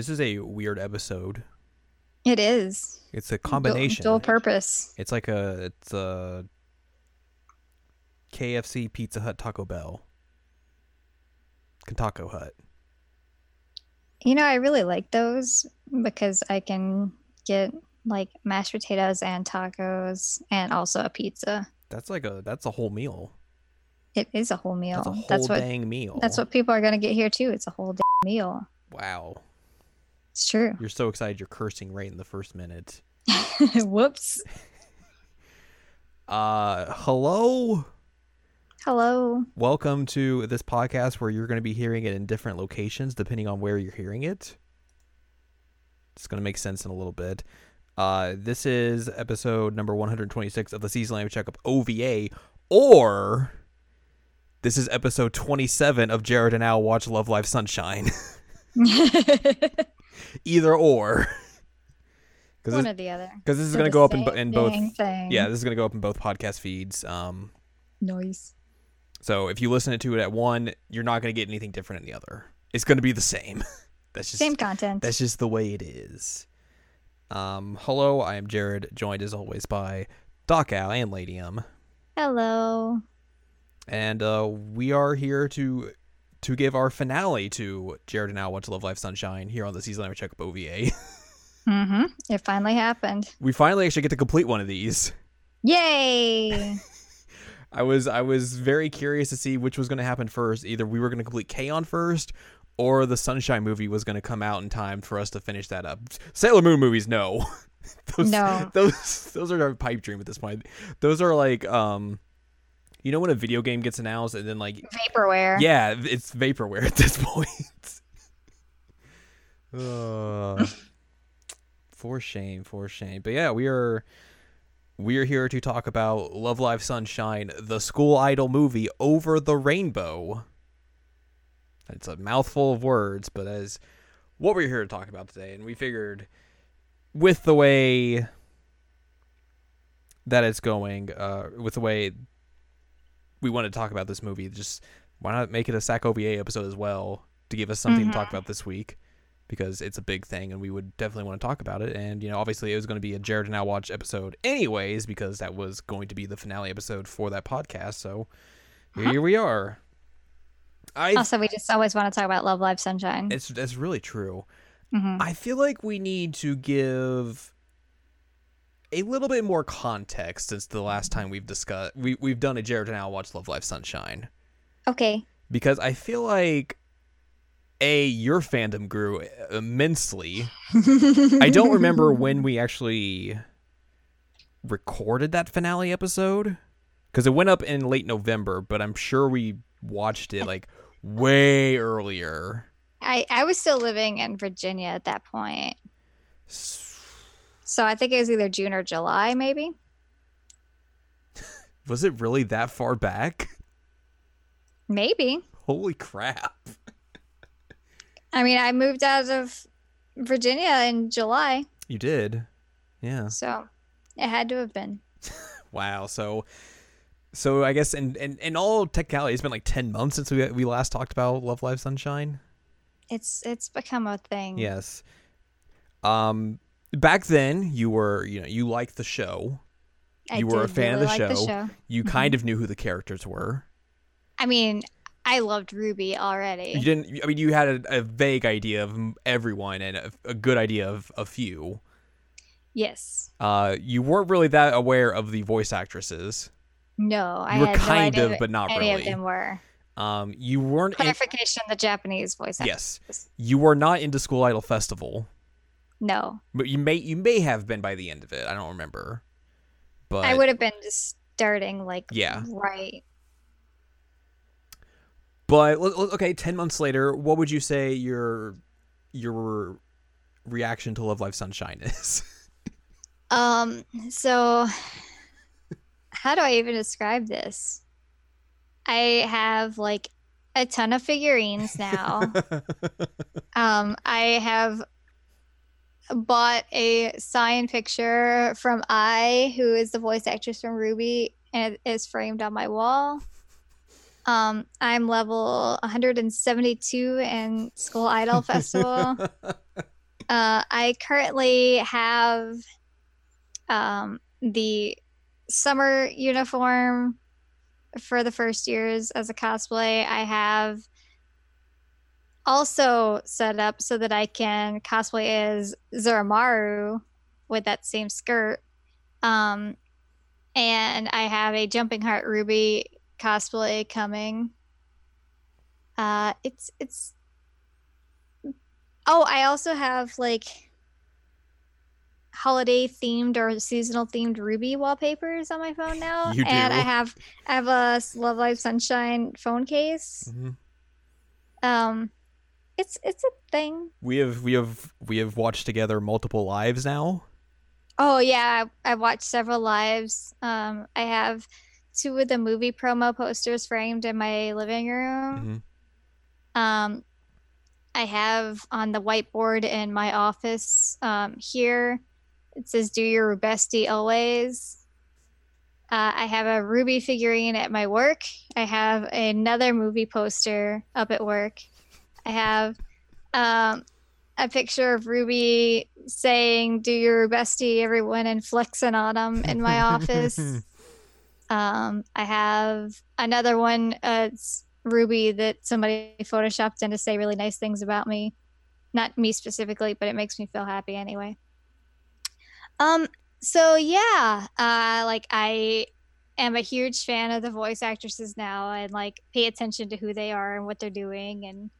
This is a weird episode. It is. It's a Dual- combination. Dual, purpose. It's like a it's a KFC, Pizza Hut, Taco Bell, Taco Hut. You know, I really like those because I can get like mashed potatoes and tacos and also a pizza. That's like a that's a whole meal. It is a whole meal. That's a whole that's what dang meal. that's what people are gonna get here too. It's a whole damn meal. Wow, It's true. you're so excited. You're cursing right in the first minute. Whoops. Uh, hello. Hello. Welcome to this podcast where you're going to be hearing it in different locations depending on where you're hearing it. It's going to make sense in a little bit. Uh, this is episode number 126 of the Season Language Checkup OVA, or this is episode 27 of Jared and Al Watch Love Live Sunshine. Either or. Because One this, or the other. 'cause this is They're going to go up in, in both. thing. Yeah, this is going to go up in both podcast feeds. Um, Noise. So if you listen to it at one, you're not going to get anything different in the other. It's going to be the same. That's just Same content. that's just the way it is. Um, hello, I am Jared, joined as always by Doc Al and Ladium, Hello. and uh, we are here to to give our finale to Jared and Al Watch Love Live Sunshine here on the Season Never Check Up OVA. Mm-hmm. It finally happened. we finally actually get to complete one of these. Yay! I was I was very curious to see which was going to happen first. Either we were going to complete K-On! first, or the Sunshine movie was going to come out in time for us to finish that up. Sailor Moon movies, no. those, No. Those those are a pipe dream at this point. Those are like um, you know when a video game gets announced and then like Vaporware. yeah, it's vaporware at this point. uh, for shame, for shame. But yeah, we are we are here to talk about Love Live Sunshine, the school idol movie Over the Rainbow. It's a mouthful of words, but as what we're here to talk about today, and we figured with the way that it's going, uh, with the way we wanted to talk about this movie, just why not make it a SAC OVA episode as well to give us something to talk Mhm. about this week because it's a big thing and we would definitely want to talk about it. And, you know, obviously it was going to be a Jared and Al Watch episode anyways because that was going to be the finale episode for that podcast. So here we are. I Also, we just always want to talk about Love Live Sunshine. it's that's really true. hmm I feel like we need to give a little bit more context since the last time we've discussed we we've done a Jared and Al Watch Love Live Sunshine. Okay. because I feel like a your fandom grew immensely. I don't remember when we actually recorded that finale episode because it went up in late November, but I'm sure we watched it like way earlier. I, I was still living in Virginia at that point. S- So I think it was either June or July, maybe. Was it really that far back? Maybe. Holy crap. I mean, I moved out of Virginia in July. You did. Yeah. So it had to have been. Wow. So so I guess in, in, all technicality it's been like 10 months since we we last talked about Love Live Sunshine. It's it's become a thing. Yes. Um back then you were, you know, you liked the show. I you were a fan of the like show. show. You kind of knew who the characters were. I mean, I loved Ruby already You didn't I mean you had a, a vague idea of everyone and a, a good idea of a few. Yes. Uh you weren't really that aware of the voice actresses. No, I You were no kind idea of, but not any really. of them were. Um you weren't in, Clarification: the Japanese voice actresses. Yes. you were not into School Idol Festival. No, But you may you may have been by the end of it. I don't remember. But I would have been just starting like Yeah. right. But okay, ten months later, what would you say your your reaction to Love Live Sunshine is? Um. So, how do I even describe this? I have like a ton of figurines now. um, I have bought a signed picture from Ai, who is the voice actress from Ruby, and it is framed on my wall. Um, I'm level 172 in School Idol Festival. Uh, I currently have um, the summer uniform for the first years as a cosplay. I have also set up so that I can cosplay as Zuramaru with that same skirt. Um, and I have a Jumping Heart Ruby cosplay coming. Uh, it's it's. Oh, I also have like holiday themed or seasonal themed Ruby wallpapers on my phone now, You and I have I have a Love Live Sunshine phone case. Mhm. Um, it's it's a thing. We have we have we have watched together multiple lives now. Oh yeah, I, I watched several lives. Um, I have two of the movie promo posters framed in my living room. Mhm. Um, I have on the whiteboard in my office um, here. It says "Do your bestie always." Uh, I have a Ruby figurine at my work. I have another movie poster up at work. I have um, a picture of Ruby saying "Do your bestie, everyone," and flexing on them in my office. Um, I have another one. Uh, it's Ruby that somebody photoshopped in to say really nice things about me. Not me specifically, but it makes me feel happy anyway. Um. So yeah, uh, like I am a huge fan of the voice actresses now, and like pay attention to who they are and what they're doing, and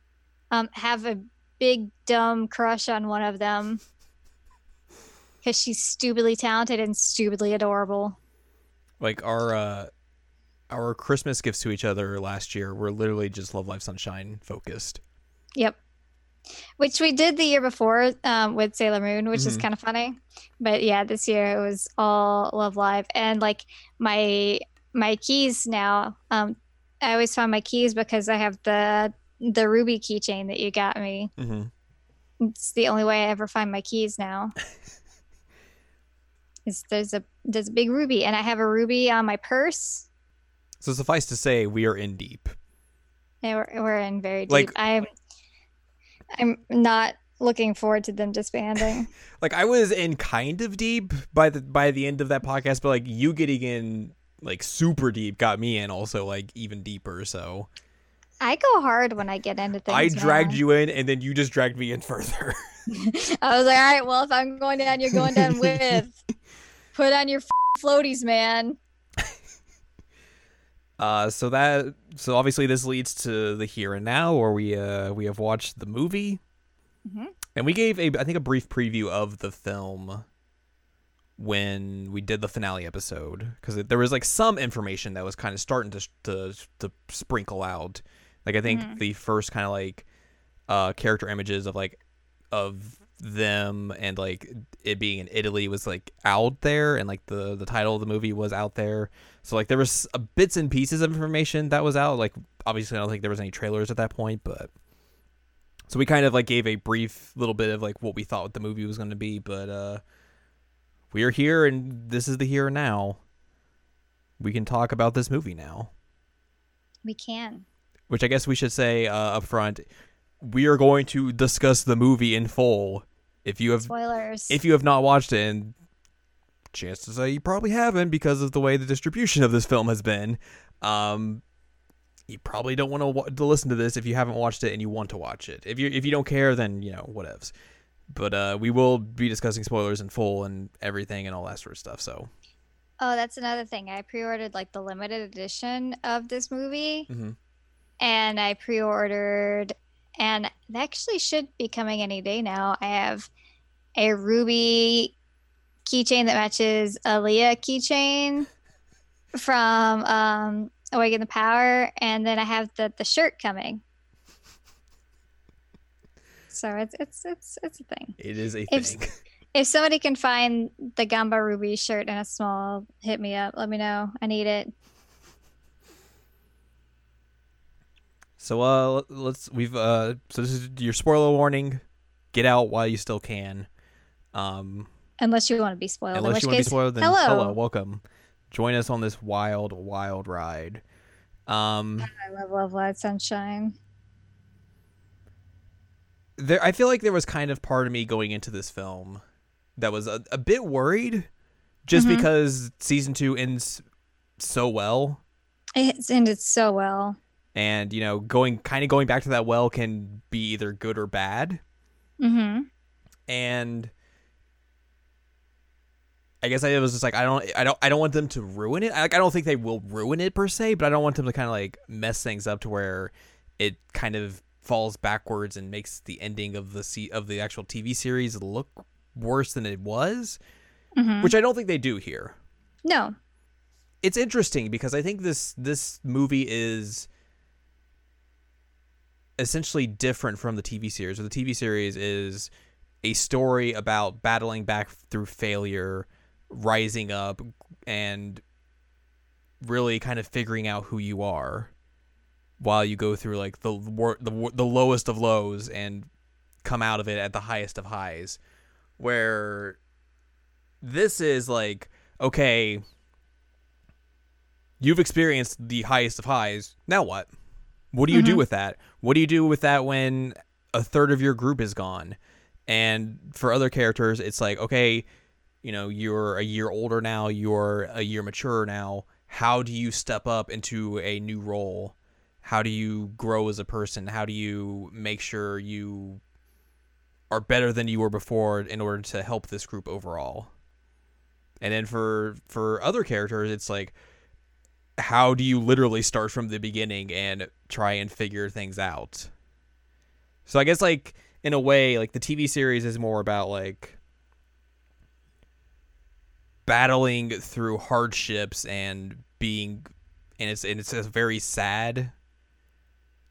um, have a big dumb crush on one of them because she's stupidly talented and stupidly adorable. like our uh our Christmas gifts to each other last year were literally just Love Live Sunshine focused. Yep. Which we did the year before um, with Sailor Moon, which is Mhm. kind of funny. But yeah, this year it was all Love Live, and like my my keys now. Um, I always find my keys because I have the the ruby keychain that you got me. Mm-hmm. It's the only way I ever find my keys now. is there's a there's a big ruby, and I have a ruby on my purse. So suffice to say, we are in deep. Yeah, we're, we're in very deep. Like- I'm I'm not looking forward to them disbanding. Like I was in kind of deep by the by the end of that podcast, but like you getting in like super deep got me in also like even deeper. So I go hard when I get into things. I dragged now. you in, and then you just dragged me in further. I was like, all right, well, if I'm going down, you're going down with. Put on your f- floaties, man. Uh, so that so obviously this leads to the here and now, where we uh we have watched the movie, Mhm. and we gave a I think a brief preview of the film when we did the finale episode because there was like some information that was kind of starting to to to sprinkle out. Like I think Mhm. the first kind of like uh character images of like of them and like it being in Italy was like out there and like the the title of the movie was out there. So like there was uh, bits and pieces of information that was out. Like obviously I don't think there was any trailers at that point, but so we kind of like gave a brief little bit of like what we thought what the movie was going to be, but uh we are here and this is the here and now. We can talk about this movie now, We can. Which I guess we should say uh, up front. We are going to discuss the movie in full. If you have Spoilers. if you have not watched it, and chances are you probably haven't because of the way the distribution of this film has been, um, you probably don't want to, wa- to listen to this if you haven't watched it and you want to watch it. If you if you don't care, then you know whatevs. But uh, we will be discussing spoilers in full and everything and all that sort of stuff. So oh, that's another thing. I pre-ordered like the limited edition of this movie, Mhm. And I pre-ordered, and it actually should be coming any day now. I have a ruby keychain that matches a Leah keychain from um, Awaken the Power, and then I have the the shirt coming. So it's it's it's it's a thing. it is a If- thing. If somebody can find the Gamba Ruby shirt in a small, hit me up. Let me know. I need it. So uh, let's we've uh, so this is your spoiler warning. Get out while you still can. Um, Unless you want to be spoiled. Unless you want to be spoiled, then hello. hello. welcome. Join us on this wild, wild ride. Um, I love Love Live Sunshine. there I feel like there was kind of part of me going into this film that was a, a bit worried just Mhm. because season 2 ends so well It's ended so well. And you know going kind of going back to that well can be either good or bad Mm-hmm. and I guess I was just like I don't I don't I don't want them to ruin it. Like I don't think they will ruin it per se, but I don't want them to kind of like mess things up to where it kind of falls backwards and makes the ending of the se- of the actual TV series look worse than it was, Mm-hmm. which I don't think they do here. no. It's interesting because I think this this movie is essentially different from the TV series. Or the TV series is a story about battling back through failure, rising up, and really kind of figuring out who you are while you go through like the wor- the wor- the lowest of lows and come out of it at the highest of highs. Where this is like okay, you've experienced the highest of highs. Now what? What do you do Mhm. with that? What do you do with that when a third of your group is gone? And for other characters, it's like, okay, you know, you're a year older now, you're a year mature now. How do you step up into a new role? How do you grow as a person? How do you make sure you are better than you were before in order to help this group overall? And then for for other characters, it's like how do you literally start from the beginning and try and figure things out? So I guess like in a way, like the TV series is more about like battling through hardships and being and it's and it's a very sad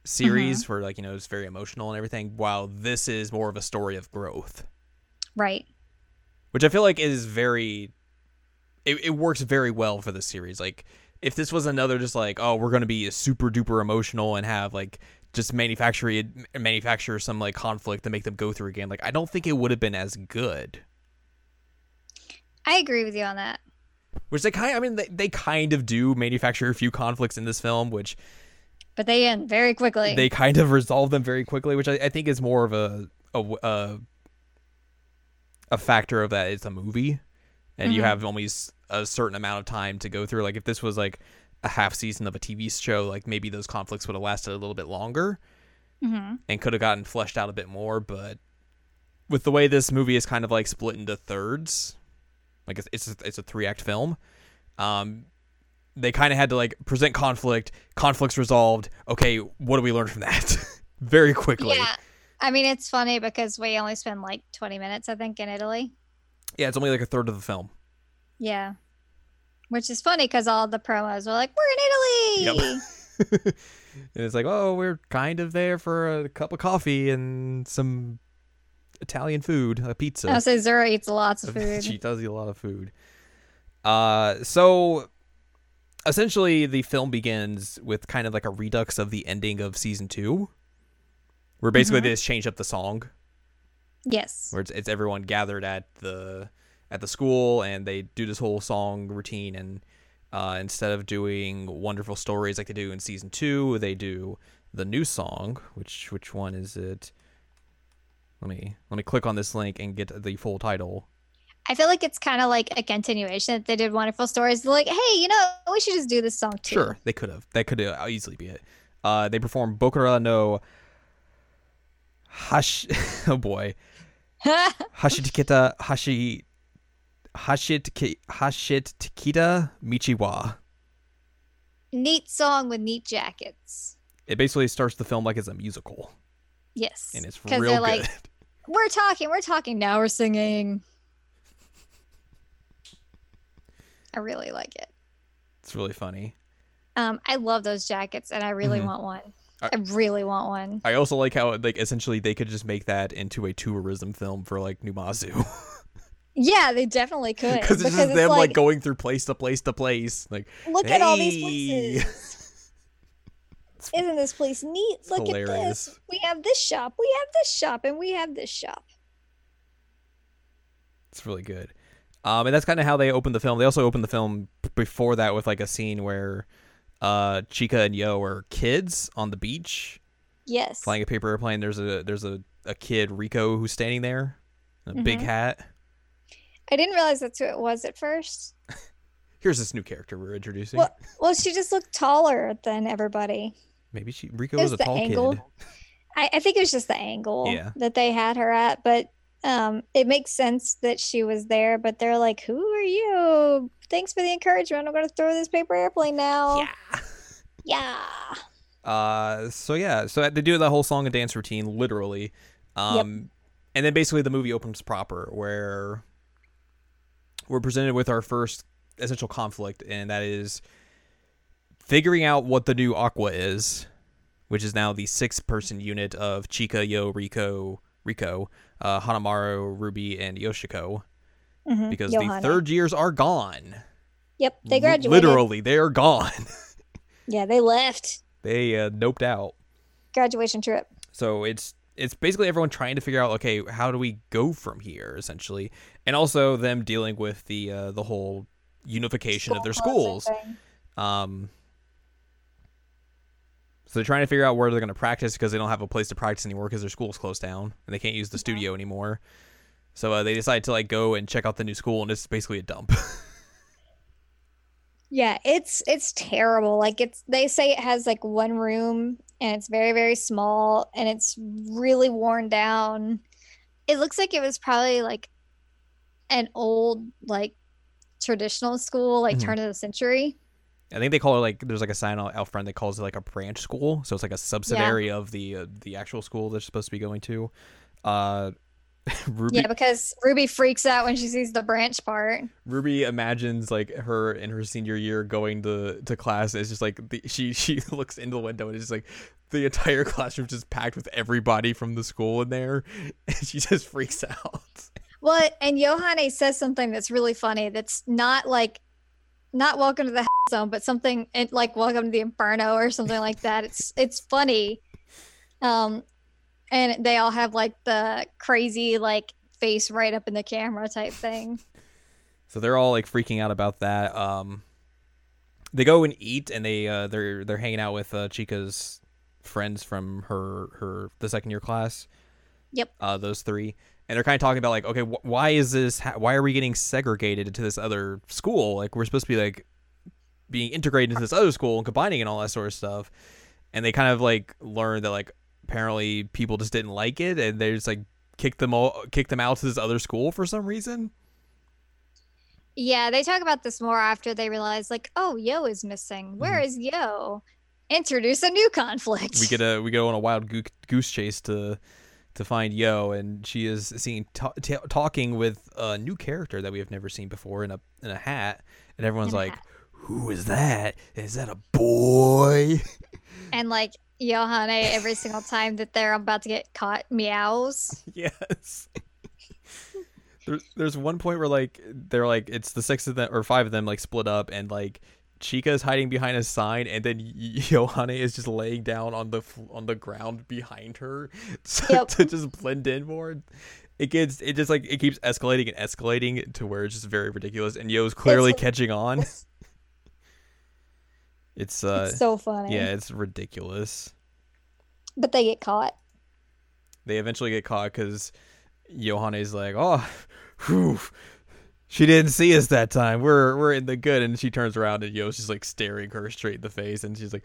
series mm-hmm. where like you know it's very emotional and everything while this is more of a story of growth Right. which I feel like is very it, it works very well for the series. Like if this was another just like oh we're gonna be super duper emotional and have like just manufacture manufacture some like conflict to make them go through again, like I don't think it would have been as good. I agree with you on that. Which they kind I mean they, they kind of do manufacture a few conflicts in this film, which But they end very quickly. they kind of resolve them very quickly, which I, I think is more of a a, a a factor of that it's a movie, and you Mhm. have only s- a certain amount of time to go through. Like if this was like a half season of a TV show, like maybe those conflicts would have lasted a little bit longer hmm and could have gotten fleshed out a bit more. But with the way this movie is kind of like split into thirds, like it's it's a, it's a three act film. Um, they kind of had to like present conflict, conflicts resolved. Okay, what do we learn from that? Very quickly. Yeah. I mean, it's funny because we only spend like 20 minutes, I think, in Italy. Yeah, it's only like a third of the film. Yeah. Which is funny because all the promos were like, we're in Italy. and it's like, oh, we're kind of there for a cup of coffee and some Italian food, a pizza. I'll say Zura eats lots of food. she does eat a lot of food. Uh, so essentially, the film begins with kind of like a redux of the ending of season two, where basically Mhm. they just change up the song, yes. where it's, it's everyone gathered at the at the school and they do this whole song routine and uh, instead of doing wonderful stories like they do in season two, they do the new song. Which which one is it? Let me let me click on this link and get the full title. I feel like it's kind of like a continuation. They did wonderful stories. They're like, hey, you know, we should just do this song too. Sure, they could have. That could uh, easily be it. Uh, they performed Bokura no Hash. Oh boy, Hashitikita Hashi Hashit Hashit Tikita Michiwa. neat song with neat jackets. It basically starts the film like it's a musical, Yes. and it's real good. like, we're talking, we're talking. Now we're singing. I really like it. it's really funny. Um, I love those jackets, and I really Mhm. want one. I- I really want one. I also like how like essentially they could just make that into a tourism film for like Numazu Yeah, they definitely could. because it's just them like, going through place to place to place. Like, look at all these places. Isn't this place neat? It's look at this. We have this shop. We have this shop, and we have this shop. It's really good. Um, and that's kind of how they opened the film. They also opened the film before that with like a scene where uh, Chika and Yo are kids on the beach Yes. flying a paper airplane. There's a there's a, a kid Riko who's standing there, a big Mhm. hat. I didn't realize that's who it was at first. Here's this new character we're introducing. Well, well, she just looked taller than everybody. Maybe she Riko was was a the tall angle. kid. I, I think it was just the angle Yeah. that they had her at, but um, it makes sense that she was there. But they're like, "Who are you? Thanks for the encouragement. I'm going to throw this paper airplane now." Yeah. Yeah. Uh, so yeah, so they do the whole song and dance routine, literally. Um, and then basically the movie opens proper, where we're presented with our first essential conflict, and that is figuring out what the new Aqours is, which is now the six-person unit of Chika, Yo, Riko, Riko, uh, Hanamaru, Ruby, and Yoshiko, Mhm. because Yohane. the third years are gone. Yep, they graduated. Literally, they are gone. Yeah, they left. they uh, noped out. Graduation trip. So it's it's basically everyone trying to figure out okay how do we go from here essentially, and also them dealing with the uh, the whole unification of their schools. Um, so they're trying to figure out where they're going to practice because they don't have a place to practice anymore because their school's closed down and they can't use the studio anymore. So uh, they decide to like go and check out the new school and it's basically a dump. Yeah, it's it's terrible. Like it's they say it has like one room and it's very very small and it's really worn down. It looks like it was probably like an old like traditional school like Mhm. turn of the century. I think they call it like there's like a sign out front that calls it like a branch school, so it's like a subsidiary of the uh, the actual school they're supposed to be going to. Uh, Ruby Yeah, because Ruby freaks out when she sees the branch part. Ruby imagines like her in her senior year going to to class. It's just like the, she she looks into the window and it's just like the entire classroom just packed with everybody from the school in there, and she just freaks out. Well, and Yohane says something that's really funny. That's not like not welcome to the zone, but something like welcome to the inferno or something like that. It's it's funny. Um, and they all have like the crazy like face right up in the camera type thing. So they're all like freaking out about that. Um, they go and eat, and they uh, they're they're hanging out with uh, Chika's friends from her her the second year class. Yep. Uh, those three, and they're kind of talking about like, okay, wh- why is this? Ha- why are we getting segregated into this other school? Like we're supposed to be like being integrated into this other school and combining and all that sort of stuff. And they kind of like learn that like apparently people just didn't like it, and they just like kicked them all kicked them out to this other school for some reason. Yeah, they talk about this more after they realize like, oh, Yo is missing. Mm-hmm. Where is Yo? Introduce a new conflict. we get a we go on a wild goose chase to to find Yo, and she is seen ta- ta- talking with a new character that we have never seen before in a in a hat, and everyone's In like. "Who is that? Is that a boy?" and like Yohane every single time that they're about to get caught meows. yes. There, there's one point where like they're like it's the six of them or five of them like split up and like Chika is hiding behind a sign and then Y- Yohane is just laying down on the on the ground behind her so, Yep. to just blend in more. It gets it just like it keeps escalating and escalating to where it's just very ridiculous and Yo's clearly It's- catching on. It's uh it's so funny. yeah, it's ridiculous. But they get caught. they eventually get caught because Yohane's like, "Oh, whew, she didn't see us that time. We're we're in the good." And she turns around and Yo's just like staring her straight in the face, and she's like,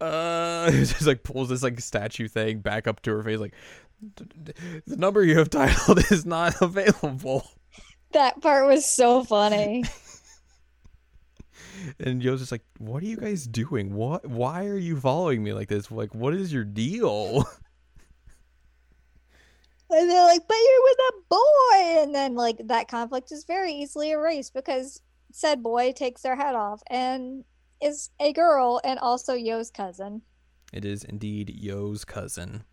"Uh," just like pulls this like statue thing back up to her face, like, "D- d- "The number you have dialed is not available." That part was so funny. And Yo's just like, "What are you guys doing? What? Why are you following me like this? Like, what is your deal?" And they're like, but you're with a boy. And then, like, that conflict is very easily erased because said boy takes their head off and is a girl and also Yo's cousin It is indeed Yo's cousin.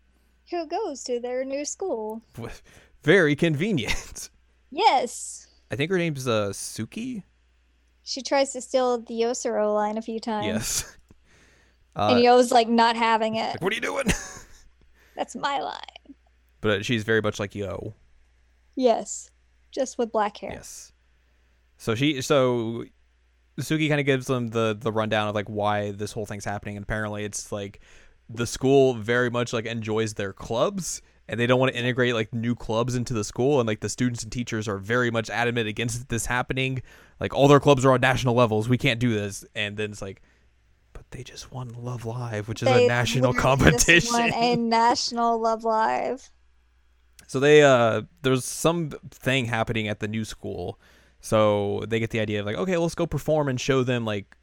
who goes to their new school. Very convenient. Yes. I think her name's uh Tsuki. She tries to steal the Yousoro line a few times. Yes. And Uh, Yo's like not having it. like, what are you doing? That's my line. but she's very much like Yo. Yes. Just with black hair. Yes. So she so Tsuki kind of gives them the the rundown of like why this whole thing's happening, and apparently it's like the school very much like enjoys their clubs and they don't want to integrate like new clubs into the school and like the students and teachers are very much adamant against this happening. Like all their clubs are on national levels. We can't do this. And then it's like but they just won love live which is They a national competition. won a national Love Live. so they uh there's some thing happening at the new school. So they get the idea of like okay let's go perform and show them like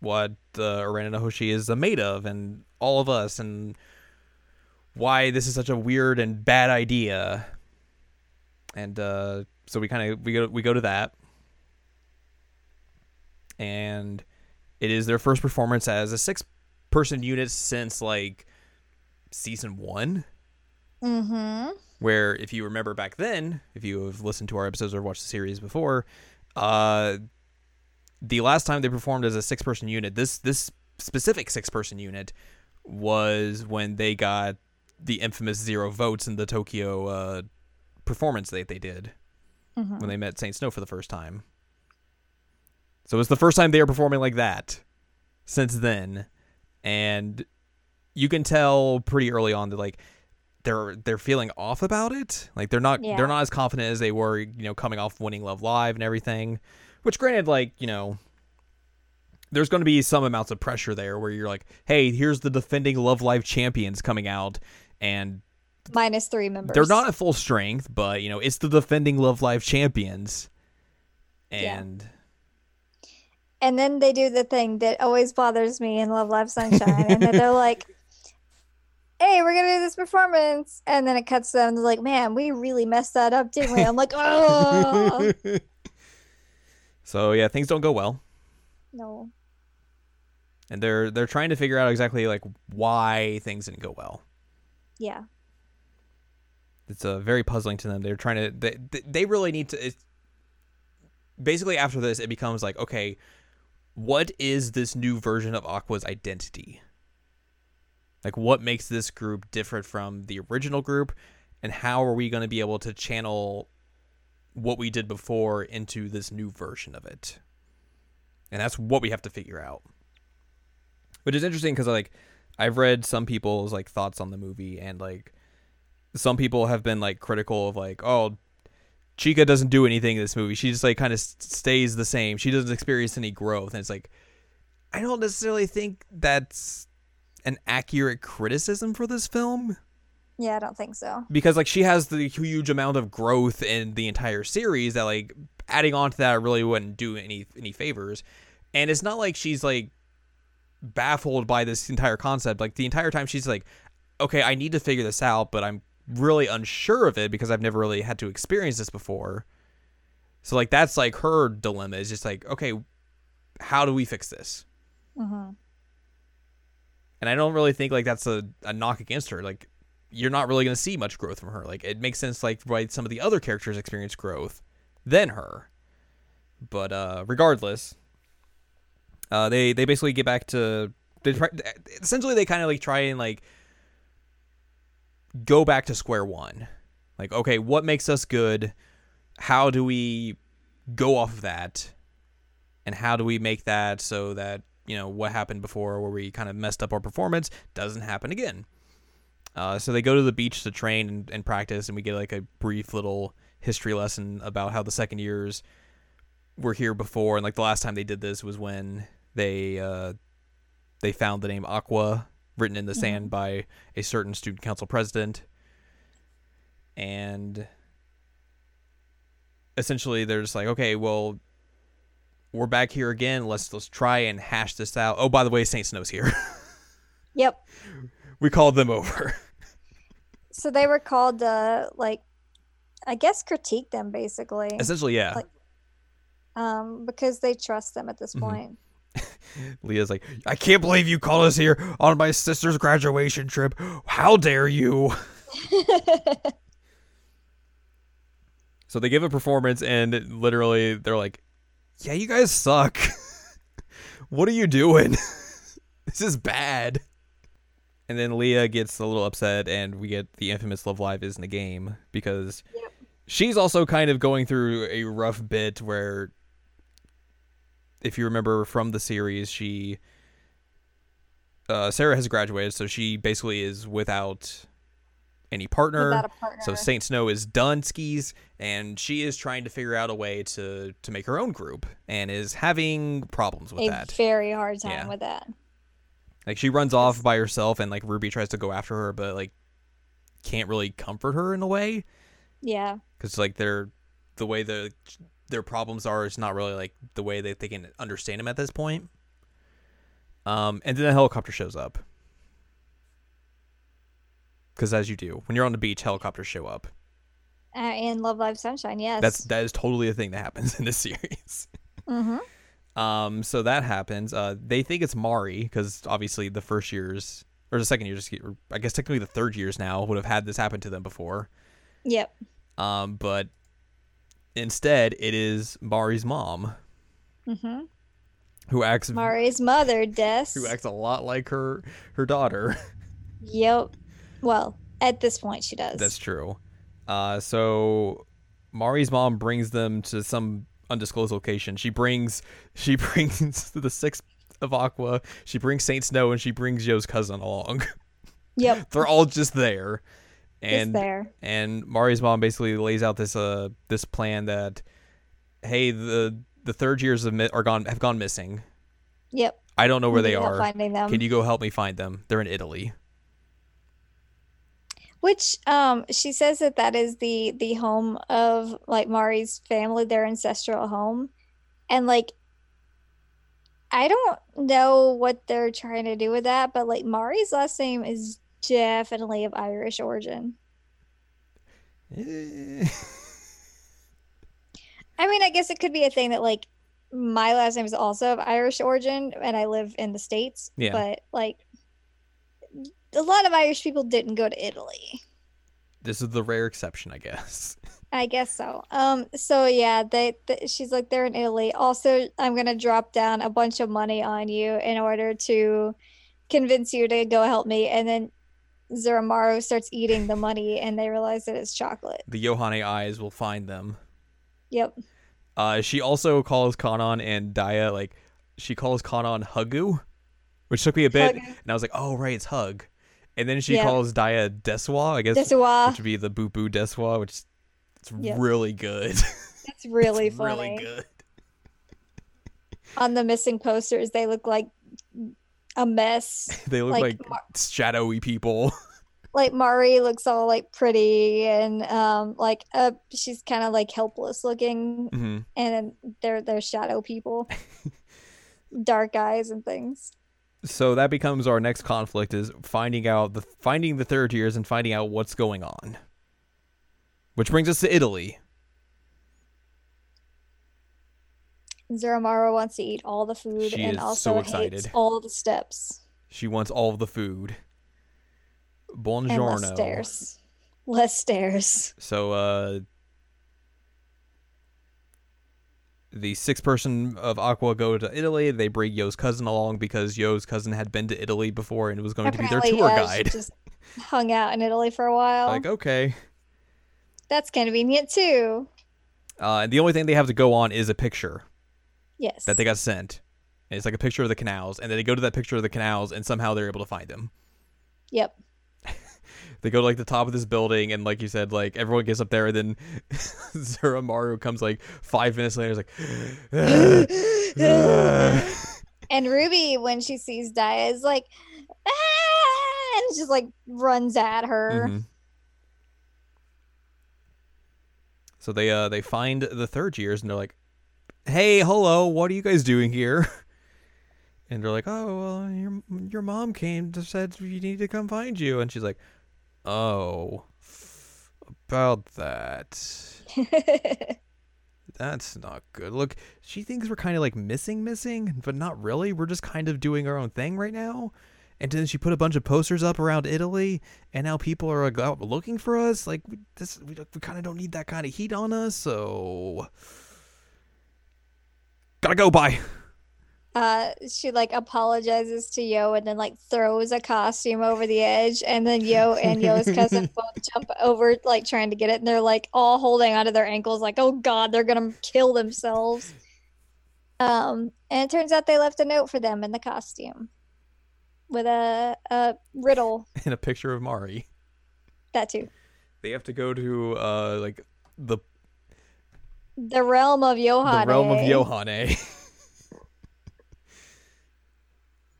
what uh, Uranohoshi is made of and all of us and why this is such a weird and bad idea. And uh, so we kind of we go we go to that, and it is their first performance as a six person unit since like season one. Mm-hmm. Where if you remember back then, if you have listened to our episodes or watched the series before, uh, the last time they performed as a six person unit, this this specific six person unit was when they got the infamous zero votes in the Tokyo uh, performance that they did Mm-hmm. when they met Saint Snow for the first time. So it's the first time they are performing like that since then, and you can tell pretty early on that like they're they're feeling off about it. Like they're not Yeah. they're not as confident as they were, you know, coming off winning Love Live and everything. Which, granted, like you know, there's going to be some amounts of pressure there where you're like, hey, here's the defending Love Live champions coming out, and Minus three members. they're not at full strength, but you know, it's the defending Love Live champions. Yeah. And And then they do the thing that always bothers me in Love Live Sunshine. and then they're like, hey, we're going to do this performance. And then it cuts them. They're like, man, we really messed that up, didn't we? I'm like, oh. so yeah, things don't go well. no. And they're they're trying to figure out exactly like why things didn't go well. Yeah. It's uh, very puzzling to them. They're trying to they they- really need to basically after this it becomes like okay, what is this new version of Aqours's identity? Like what makes this group different from the original group and how are we going to be able to channel what we did before into this new version of it? And that's what we have to figure out. Which is interesting cuz like I've read some people's like thoughts on the movie and like some people have been like critical of like oh Chika doesn't do anything in this movie. She just like kind of stays the same. She doesn't experience any growth and it's like I don't necessarily think that's an accurate criticism for this film Yeah, I don't think so. because like she has the huge amount of growth in the entire series that like adding on to that really wouldn't do any any favors and it's not like she's like baffled by this entire concept like the entire time she's like okay i need to figure this out but i'm really unsure of it because i've never really had to experience this before so like that's like her dilemma is just like okay how do we fix this hmm and I don't really think like that's a, a knock against her. Like you're not really gonna see much growth from her. Like it makes sense like why some of the other characters experience growth than her. But uh regardless, uh they they basically get back to they try essentially they kind of like try and like go back to square one. Like okay, what makes us good? How do we go off of that? And how do we make that so that you know what happened before where we kind of messed up our performance doesn't happen again uh, so they go to the beach to train and, and practice and we get like a brief little history lesson about how the second years were here before and like the last time they did this was when they uh, they found the name Aqours written in the sand by a certain student council president and essentially they're just like okay well we're back here again. Let's let's try and hash this out. Oh, by the way, Saint Snow's here. Yep. we called them over. So they were called to like, I guess critique them basically, Essentially, yeah. Like- um, because they trust them at this Mhm. point. Leah's like, I can't believe you called us here on my sister's graduation trip. How dare you? So they give a performance, and literally, they're like, Yeah, you guys suck. what are you doing? this is bad. And then Leah gets a little upset, and we get the infamous Love Live isn't a game because Yep. she's also kind of going through a rough bit where, if you remember from the series, she. Uh, Sarah has graduated, so she basically is without any partner. Without a partner. So Saint Snow is done skis, and she is trying to figure out a way to to make her own group, and is having problems with that. a that. very hard time Yeah. with that. Like she runs off by herself, and like Ruby tries to go after her, but like can't really comfort her in a way Yeah. because like they're the way the their problems are is not really like the way that they can understand them at this point. Um, and then a helicopter shows up. Because as you do, when you're on the beach, helicopters show up. Uh, in Love Live Sunshine, yes. That's that is totally a thing that happens in this series. mm-hmm. Um, so that happens. Uh, they think it's Mari because obviously the first years or the second years, I guess technically the third years now would have had this happen to them before. Yep. Um, but instead, it is Mari's mom Mm-hmm. who acts Mari's mother, Des. who acts a lot like her her daughter. Yep. Well, at this point, she does. That's true. Uh, so Mari's mom brings them to some undisclosed location. She brings she brings the sixth of Aqours. She brings Saint Snow and she brings Yo's cousin along. Yep. They're all just there. And there. and Mari's mom basically lays out this uh this plan that hey the the third years of mi- are gone have gone missing. Yep. I don't know where they are. Finding them. Can you go help me find them? They're in Italy. Which um she says that that is the the home of like Mari's family, their ancestral home. And like I don't know what they're trying to do with that, but like Mari's last name is definitely of Irish origin. Eh. I mean, I guess it could be a thing that like my last name is also of Irish origin and I live in the States, Yeah. but like a lot of Irish people didn't go to Italy. this is the rare exception, I guess. I guess so. Um, so yeah, they, th she's like they're in Italy. Also, I'm gonna drop down a bunch of money on you in order to convince you to go help me. And then Zuramaru starts eating the money, and they realize that it's chocolate. The Yohane eyes will find them. Yep. Uh, she also calls Kanan and Dia like she calls Kanan Hugu, which took me a bit, Hugu. and I was like, oh right, it's hug. And then she Yeah. calls Dia Deswa, I guess, Desuwa. which would be the Boo Boo Deswa, which it's Yep. really good. It's really It's funny. really good. On the missing posters, they look like a mess. They look Like, like, Mar- shadowy people. Like Mari looks all like pretty and um like uh she's kind of like helpless looking hmm and they're they're shadow people dark eyes and things So that becomes our next conflict: is finding out the finding the third years and finding out what's going on. Which brings us to Italy. Zuramaru wants to eat all the food She and also so hates excited. all the steps She wants all the food. and Buongiorno. less stairs less stairs So uh the sixth person of Aqours go to Italy. They bring Yo's cousin along because Yo's cousin had been to Italy before and was going to be their tour yeah, guide. just hung out in Italy for a while Like, okay. that's convenient too Uh, and the only thing they have to go on is a picture yes that they got sent. And it's like a picture of the canals, and then they go to that picture of the canals, and somehow they're able to find them. yep They go to like the top of this building, and like you said, like everyone gets up there, and then Zuramaru comes like five minutes later, is like, and Ruby, when she sees Dia, is like, ah! and just like runs at her. Mhm. So they uh they find the third years and they're like, "Hey, hello, what are you guys doing here?" And they're like, "Oh, well, your your mom came to said you need to come find you." And she's like, "Oh, about that. That's not good. Look, she thinks we're kind of like missing, missing, but not really. We're just kind of doing our own thing right now. And then she put a bunch of posters up around Italy, and now people are like, out looking for us. Like this, we, we kind of don't need that kind of heat on us. So gotta go. Bye. uh, she like apologizes to Yo and then like throws a costume over the edge, and then Yo and Yo's cousin both jump over, like trying to get it, and they're like all holding onto their ankles, like, oh god, they're gonna kill themselves. Um, and it turns out they left a note for them in the costume with a a riddle And a picture of Mari. that too. They have to go to uh like the The realm of Yohane. the realm of Yohane,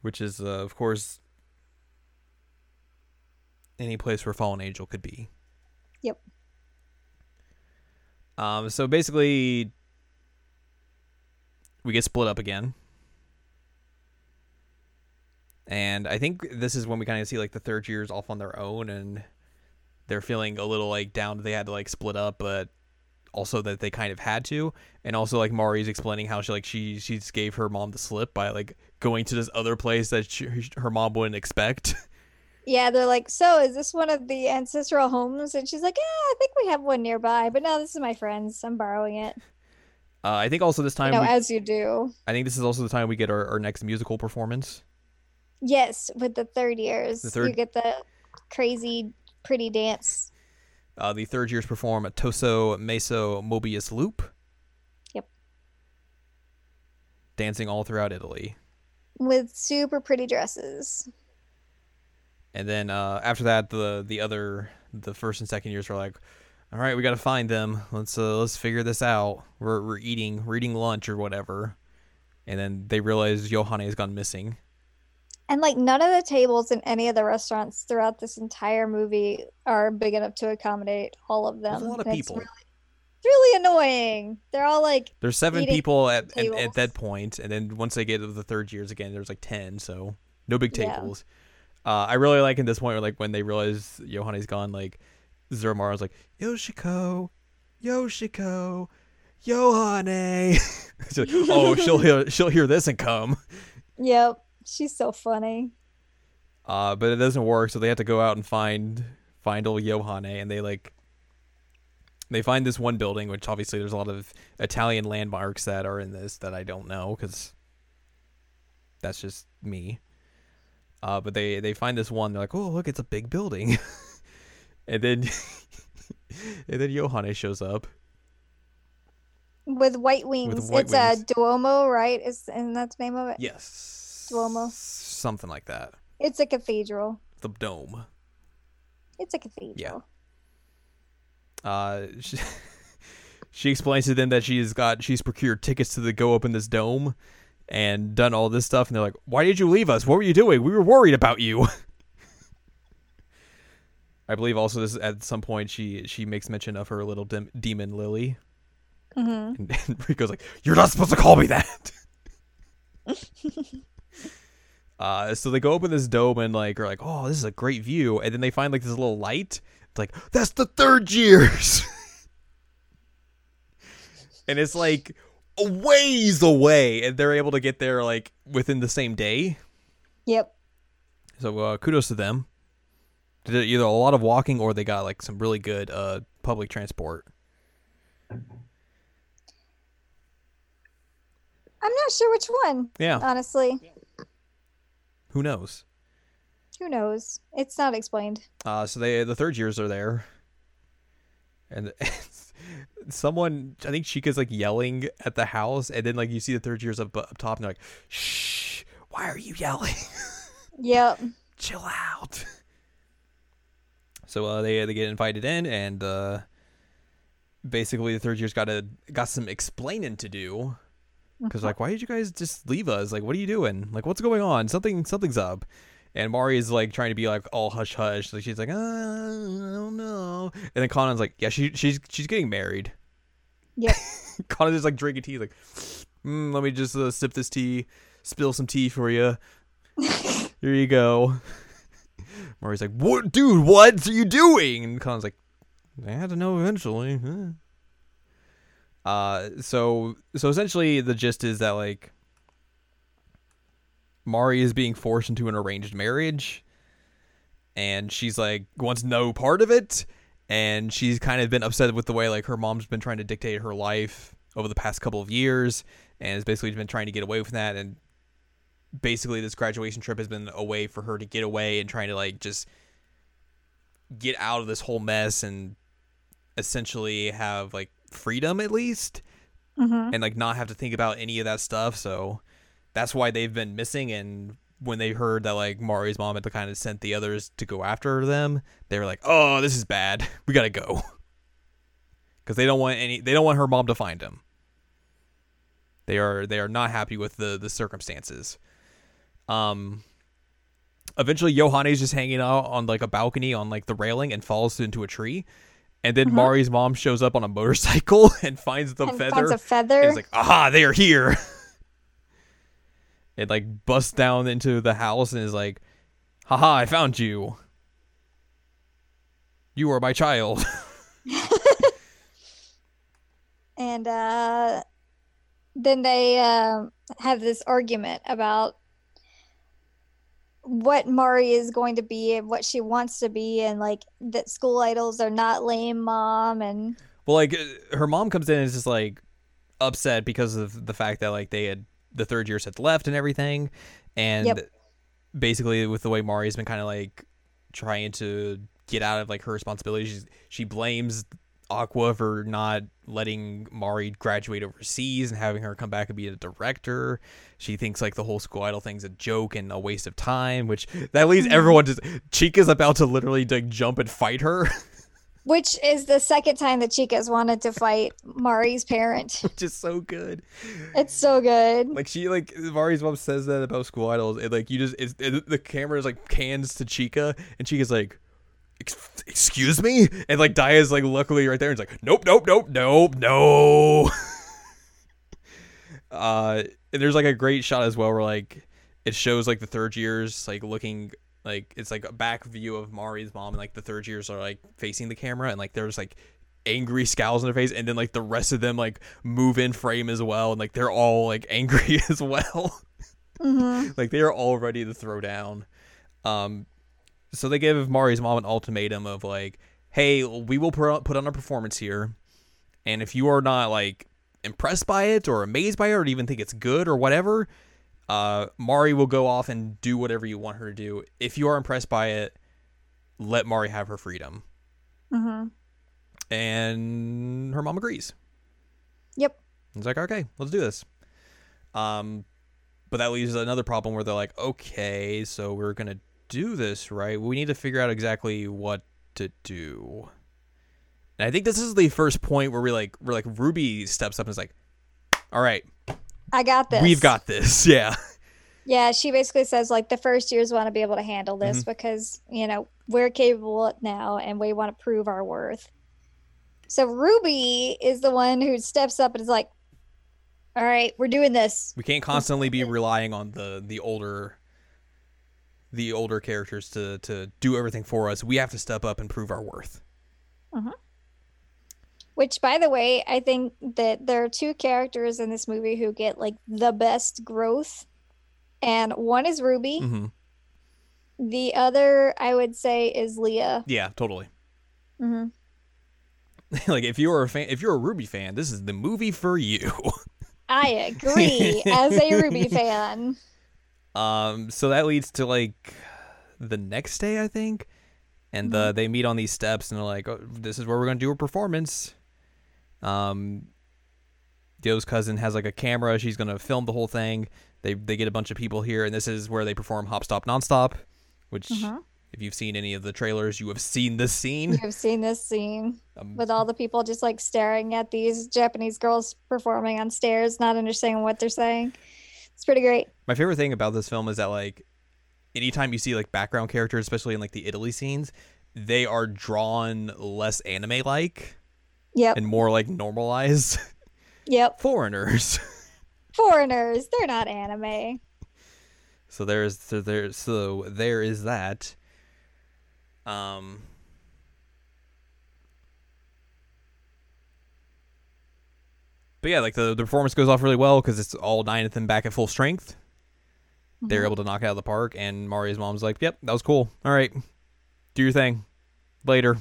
which is uh, of course any place where fallen angel could be. Yep. Um. So basically, we get split up again. And I think this is when we kind of see like the third years off on their own and they're feeling a little like down that they had to like split up, but also that they kind of had to. And also like Mari's explaining how she like she she just gave her mom the slip by like going to this other place that she, her mom wouldn't expect. Yeah, they're like, so is this one of the ancestral homes? And she's like, yeah, I think we have one nearby, but no, this is my friend's. I'm borrowing it. Uh, I think also this time You know, we, as you do. I think this is also the time we get our, our next musical performance. Yes, with the third years, The third- you get the crazy, pretty dance. Uh, the third years perform a Tousou Meisou Mobius Loop. Yep. Dancing all throughout Italy. with super pretty dresses. And then uh, after that, the the other the first and second years are like, all right, we got to find them. Let's uh, let's figure this out. We're we're eating we're eating lunch or whatever. And then they realize Yohane has gone missing. And like none of the tables in any of the restaurants throughout this entire movie are big enough to accommodate all of them. There's a lot of people. really, it's really annoying. They're all like, There's seven people at, at at that point, and then once they get to the third years again, there's like ten. So no big Yeah. tables. Uh, I really like in this point, where, like when they realize Yohane's gone, like Zuramaru's like Yoshiko, Yoshiko, Yohane. It's like, oh, she'll hear she'll hear this and come. yep, she's so funny. Uh, but it doesn't work, so they have to go out and find find old Yohane, and they like they find this one building, which obviously there's a lot of Italian landmarks that are in this that I don't know because that's just me. Uh, but they they find this one, they're like, oh look, it's a big building, and then and then Yohane shows up. With white wings. With white it's a. Duomo, right? Is and that's the name of it? Yes, Duomo. something like that. It's a cathedral. The dome. It's a cathedral. Yeah. uh she, she explains to them that she's got she's procured tickets to the go up in this dome and done all this stuff and they're like why did you leave us what were you doing we were worried about you i believe also this at some point she she makes mention of her little dem- demon lily hmm and, and riko's like you're not supposed to call me that uh so they go up in this dome and like are like oh this is a great view. And then they find like this little light. It's like that's the third years. And it's like a ways away and they're able to get there like within the same day. Yep. so uh, kudos to them. Did either a lot of walking or they got like some really good uh public transport. I'm not sure which one, yeah. honestly. Who knows Who knows? It's not explained. Uh, so they the third years are there, and someone I think Chika's like yelling at the house, and then like you see the third years up up top, and they're like, "Shh, why are you yelling? Yep. Chill out." So uh, they they get invited in, and uh, basically the third year's got a got some explaining to do. Because like, why did you guys just leave us? Like, what are you doing? Like, what's going on? Something something's up. And Mari is like trying to be like all hush hush. Like she's like, uh, I don't know. And then Kanan's like, yeah, she she's she's getting married. yeah Kanan's just like drinking tea. Like, mm, let me just uh, sip this tea, spill some tea for you. Here you go. Mari's like, what, dude? What are you doing? And Kanan's like, I had to know eventually. Huh." Uh, so so essentially the gist is that like Mari is being forced into an arranged marriage and she's like wants no part of it and she's kind of been upset with the way like her mom's been trying to dictate her life over the past couple of years and has basically been trying to get away from that and basically this graduation trip has been a way for her to get away and trying to like just get out of this whole mess and essentially have like freedom at least hmm and like not have to think about any of that stuff. So that's why they've been missing and when they heard that like Mari's mom had to kind of sent the others to go after them, they were like, "Oh, this is bad. We gotta go," because they don't want any. They don't want her mom to find him. They are they are not happy with the the circumstances. Um. Eventually, Yohane's just hanging out on like a balcony on like the railing and falls into a tree, and then Mhm. Mari's mom shows up on a motorcycle and finds the and feather. finds a feather. It's like, aha, they are here. it like busts down into the house and is like, haha, I found you. You are my child. and uh, then they um have this argument about what Mari is going to be and what she wants to be, and like that school idols are not lame, mom, and well, like uh, her mom comes in and is just like upset because of the fact that like they had the third years had left and everything, and Yep. basically with the way Mari's been kind of like trying to get out of like her responsibilities, she blames Aqours for not letting Mari graduate overseas and having her come back and be a director. She thinks like the whole school idol thing's a joke and a waste of time, which that leaves Mhm. everyone just Chika's about to literally like jump and fight her, which is the second time that Chika's wanted to fight Mari's parent. which is so good. It's so good. Like she like Mari's mom says that about school idols. It like you just it's, it, the camera is like cans to Chika and Chika's like "Ex- excuse me? And like Dia's like luckily right there and it's like nope nope nope nope no. Uh and there's like a great shot as well where like it shows like the third years like looking like it's like a back view of Mari's mom and like the third years are like facing the camera and like there's like angry scowls on their face and then like the rest of them like move in frame as well and like they're all like angry as well. Hmm like they are all ready to throw down. Um, so they give Mari's mom an ultimatum of like, "Hey, we will put put on a performance here, and if you are not like impressed by it or amazed by it or even think it's good or whatever, uh, Mari will go off and do whatever you want her to do. If you are impressed by it, let Mari have her freedom." hmm And her mom agrees. Yep. It's like, okay, let's do this. Um, but that leaves another problem where they're like, okay, so we're gonna do this, right? We need to figure out exactly what to do. And I think this is the first point where we like, we're like, Ruby steps up and is like, all right, I got this. we've got this, yeah. Yeah, she basically says like the first years want to be able to handle this Mm-hmm. because, you know, we're capable now and we want to prove our worth. So Ruby is the one who steps up and is like, "All right, we're doing this." We can't constantly be relying on the the older, the older characters to to do everything for us. We have to step up and prove our worth. Which by the way, I think that there are two characters in this movie who get like the best growth. And one is Ruby. hmm The other I would say is Leah. Yeah, totally. hmm like if you're a fan, if you're a Ruby fan, this is the movie for you. I agree as a Ruby fan. Um, so that leads to like the next day, I think, and uh, they meet on these steps and they're like, oh, "This is where we're gonna do a performance." Um, Dio's cousin has like a camera; she's gonna film the whole thing. They they get a bunch of people here, and this is where they perform "Hop Stop Nonstop," which. Mhm. If you've seen any of the trailers, you have seen this scene. You've seen this scene. Um, with all the people just like staring at these Japanese girls performing on stairs, not understanding what they're saying. It's pretty great. My favorite thing about this film is that like anytime you see like background characters, especially in like the Italy scenes, they are drawn less anime like Yep. and more like normalized Yep. foreigners. Foreigners, they're not anime. so there's so there so there is that. Um But yeah, like the, the performance goes off really well because it's all nine of them back at full strength. they're Mhm. able to knock it out of the park and Mari's mom's like, "Yep, that was cool. All right. Do your thing. Later."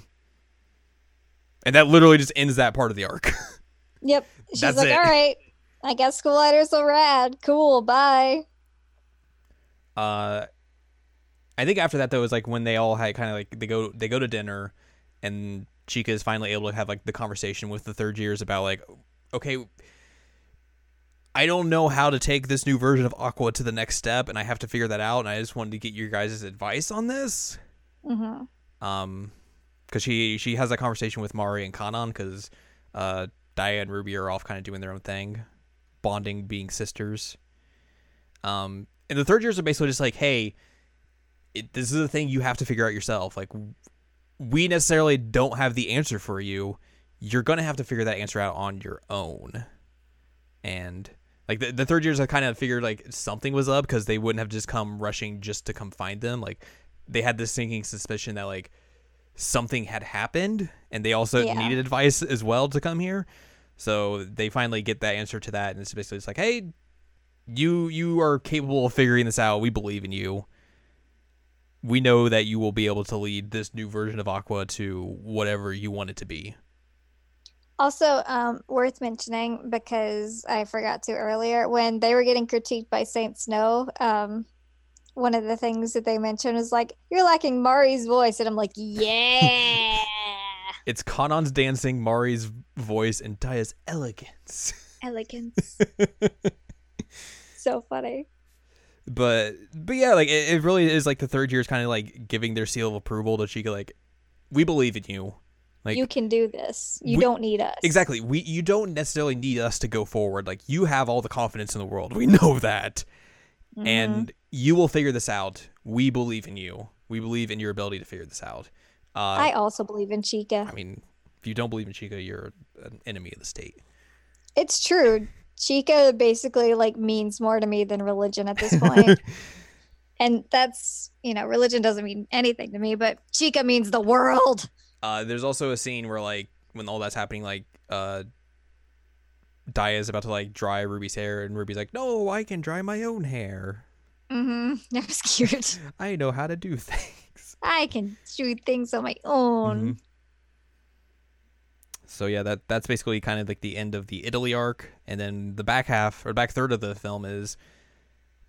And that literally just ends that part of the arc. Yep. She's That's like, it. all right, I guess school letters are rad. Cool. Bye. uh I think after that though is like when they all had kind of like they go they go to dinner and Chika is finally able to have like the conversation with the third years about like okay I don't know how to take this new version of Aqours to the next step, and I have to figure that out. And I just wanted to get your guys' advice on this. hmm Um, because she she has that conversation with Mari and Kanan because uh Dia and Ruby are off kind of doing their own thing, bonding, being sisters. Um, and the third years are basically just like, hey, it, this is a thing you have to figure out yourself. Like, we necessarily don't have the answer for you. You're gonna have to figure that answer out on your own. And like the, the third years, I kind of figured like something was up because they wouldn't have just come rushing just to come find them. Like they had this sinking suspicion that like something had happened, and they also Yeah. needed advice as well to come here. So they finally get that answer to that, and it's basically just like, hey, you you are capable of figuring this out. We believe in you. We know that you will be able to lead this new version of Aqours to whatever you want it to be. Also, um, worth mentioning because I forgot to earlier when they were getting critiqued by Saint Snow. Um, one of the things that they mentioned was like, "You're lacking Mari's voice," and I'm like, "Yeah, It's Kanan's dancing, Mari's voice, and Dia's elegance. elegance." so funny. but but yeah, like it, it really is like the third year is kind of like giving their seal of approval to Chika. Like, we believe in you. Like you can do this. You we- don't need us. exactly, we you don't necessarily need us to go forward. Like you have all the confidence in the world. We know that, Mhm. and you will figure this out. We believe in you. We believe in your ability to figure this out. Uh, I also believe in Chika. I mean, if you don't believe in Chika, you're an enemy of the state. It's true. Chika basically like means more to me than religion at this point. and that's, you know, religion doesn't mean anything to me, but Chika means the world. Uh, there's also a scene where like when all that's happening, like uh, Dia is about to like dry Ruby's hair, and Ruby's like, "No, I can dry my own hair. Mm-hmm. That was cute. I know how to do things." I can do things on my own. Mhm. So yeah, that that's basically kind of like the end of the Italy arc, and then the back half or back third of the film is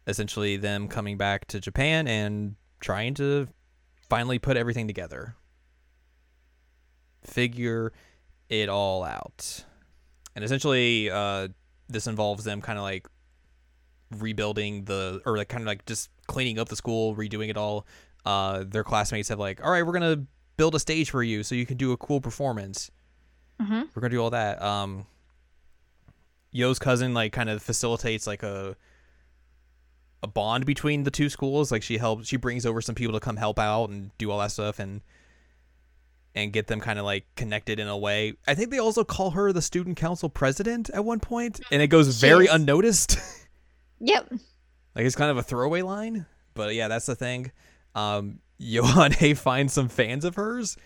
essentially them coming back to Japan and trying to finally put everything together, figure it all out, and essentially uh, this involves them kind of like rebuilding the or like kind of like just cleaning up the school, redoing it all. Uh, their classmates have like, all right, we're gonna build a stage for you so you can do a cool performance. Mm-hmm. We're gonna do all that. Um, Yo's cousin like kind of facilitates like a a bond between the two schools. Like she helps, she brings over some people to come help out and do all that stuff and and get them kind of like connected in a way. I think they also call her the student council president at one point, and it goes very is. unnoticed. Yep. like it's kind of a throwaway line, but yeah, that's the thing. Um, Yohane finds some fans of hers.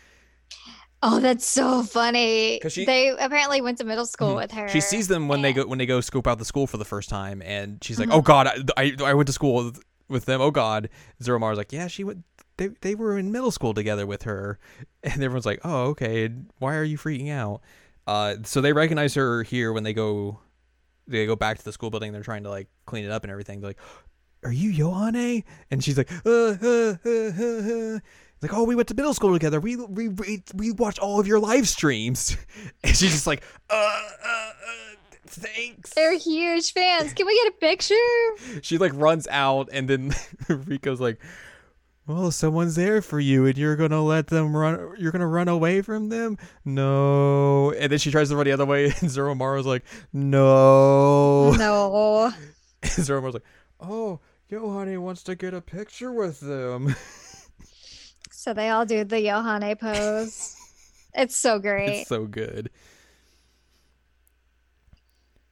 Oh, that's so funny. she- they apparently went to middle school Mhm. with her. She sees them when they go when they go scope out the school for the first time, and she's like, Mhm. "Oh God, I, I I went to school with, with them. Oh God." Zuramaru's like, "Yeah, she went. They they were in middle school together with her," and everyone's like, "Oh, okay. Why are you freaking out?" Uh, so they recognize her here when they go they go back to the school building. They're trying to like clean it up and everything. They're like, "Are you Yohane?" And she's like, uh, uh, uh, uh, uh. Like, oh, we went to middle school together. We we we, we watched all of your live streams, and she's just like, uh, uh, uh thanks. They're huge fans. Can we get a picture? She like runs out, and then Riko's like, "Well, someone's there for you, and you're gonna let them run. You're gonna run away from them? No." And then she tries to run the other way, and Zuramaru's like, "No." No. And Zuramaru's like, "Oh, Yohane wants to get a picture with them." So they all do the Yohane pose. It's so great. it's so good.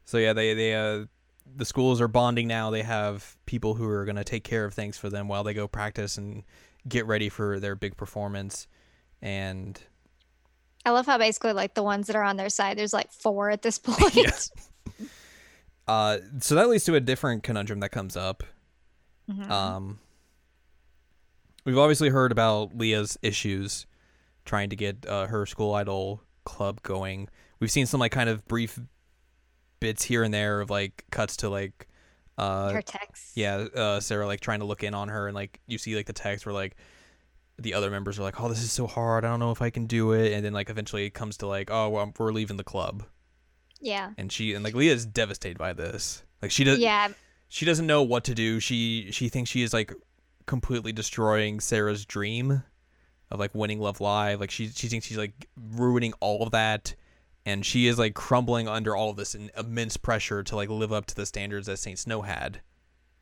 So yeah, they they uh the schools are bonding now. They have people who are gonna take care of things for them while they go practice and get ready for their big performance. And I love how basically like the ones that are on their side, there's like four at this point. Yeah. uh so that leads to a different conundrum that comes up. Mhm. Um we've obviously heard about Leah's issues trying to get uh, her school idol club going. We've seen some like kind of brief bits here and there of like cuts to like uh Her text. yeah, uh Sarah like trying to look in on her and like you see like the text where like the other members are like, "Oh, this is so hard. I don't know if I can do it." And then like eventually it comes to like, "Oh, well, we're leaving the club." Yeah. And she and like Leah is devastated by this. Like she does. Yeah, She doesn't know what to do. She she thinks she is like completely destroying Sarah's dream of like winning Love Live. Like she she thinks she's like ruining all of that, and she is like crumbling under all of this immense pressure to like live up to the standards that Saint Snow had.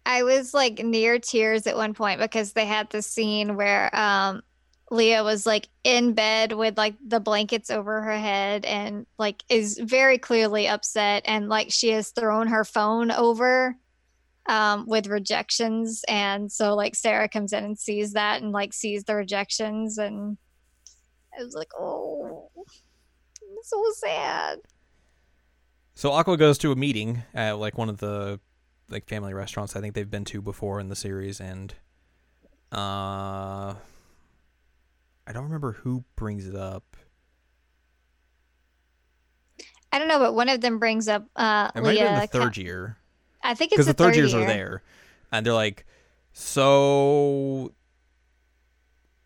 I was like near tears at one point because they had the scene where um Leah was like in bed with like the blankets over her head and like is very clearly upset and like she has thrown her phone over um with rejections and so like Sarah comes in and sees that and like sees the rejections and I was like oh it's so sad So Aqours goes to a meeting at like one of the like family restaurants I think they've been to before in the series, and uh, I don't remember who brings it up. I don't know but one of them brings up uh It might Leah the third year. I think it's because the third years year. are there, and they're like, so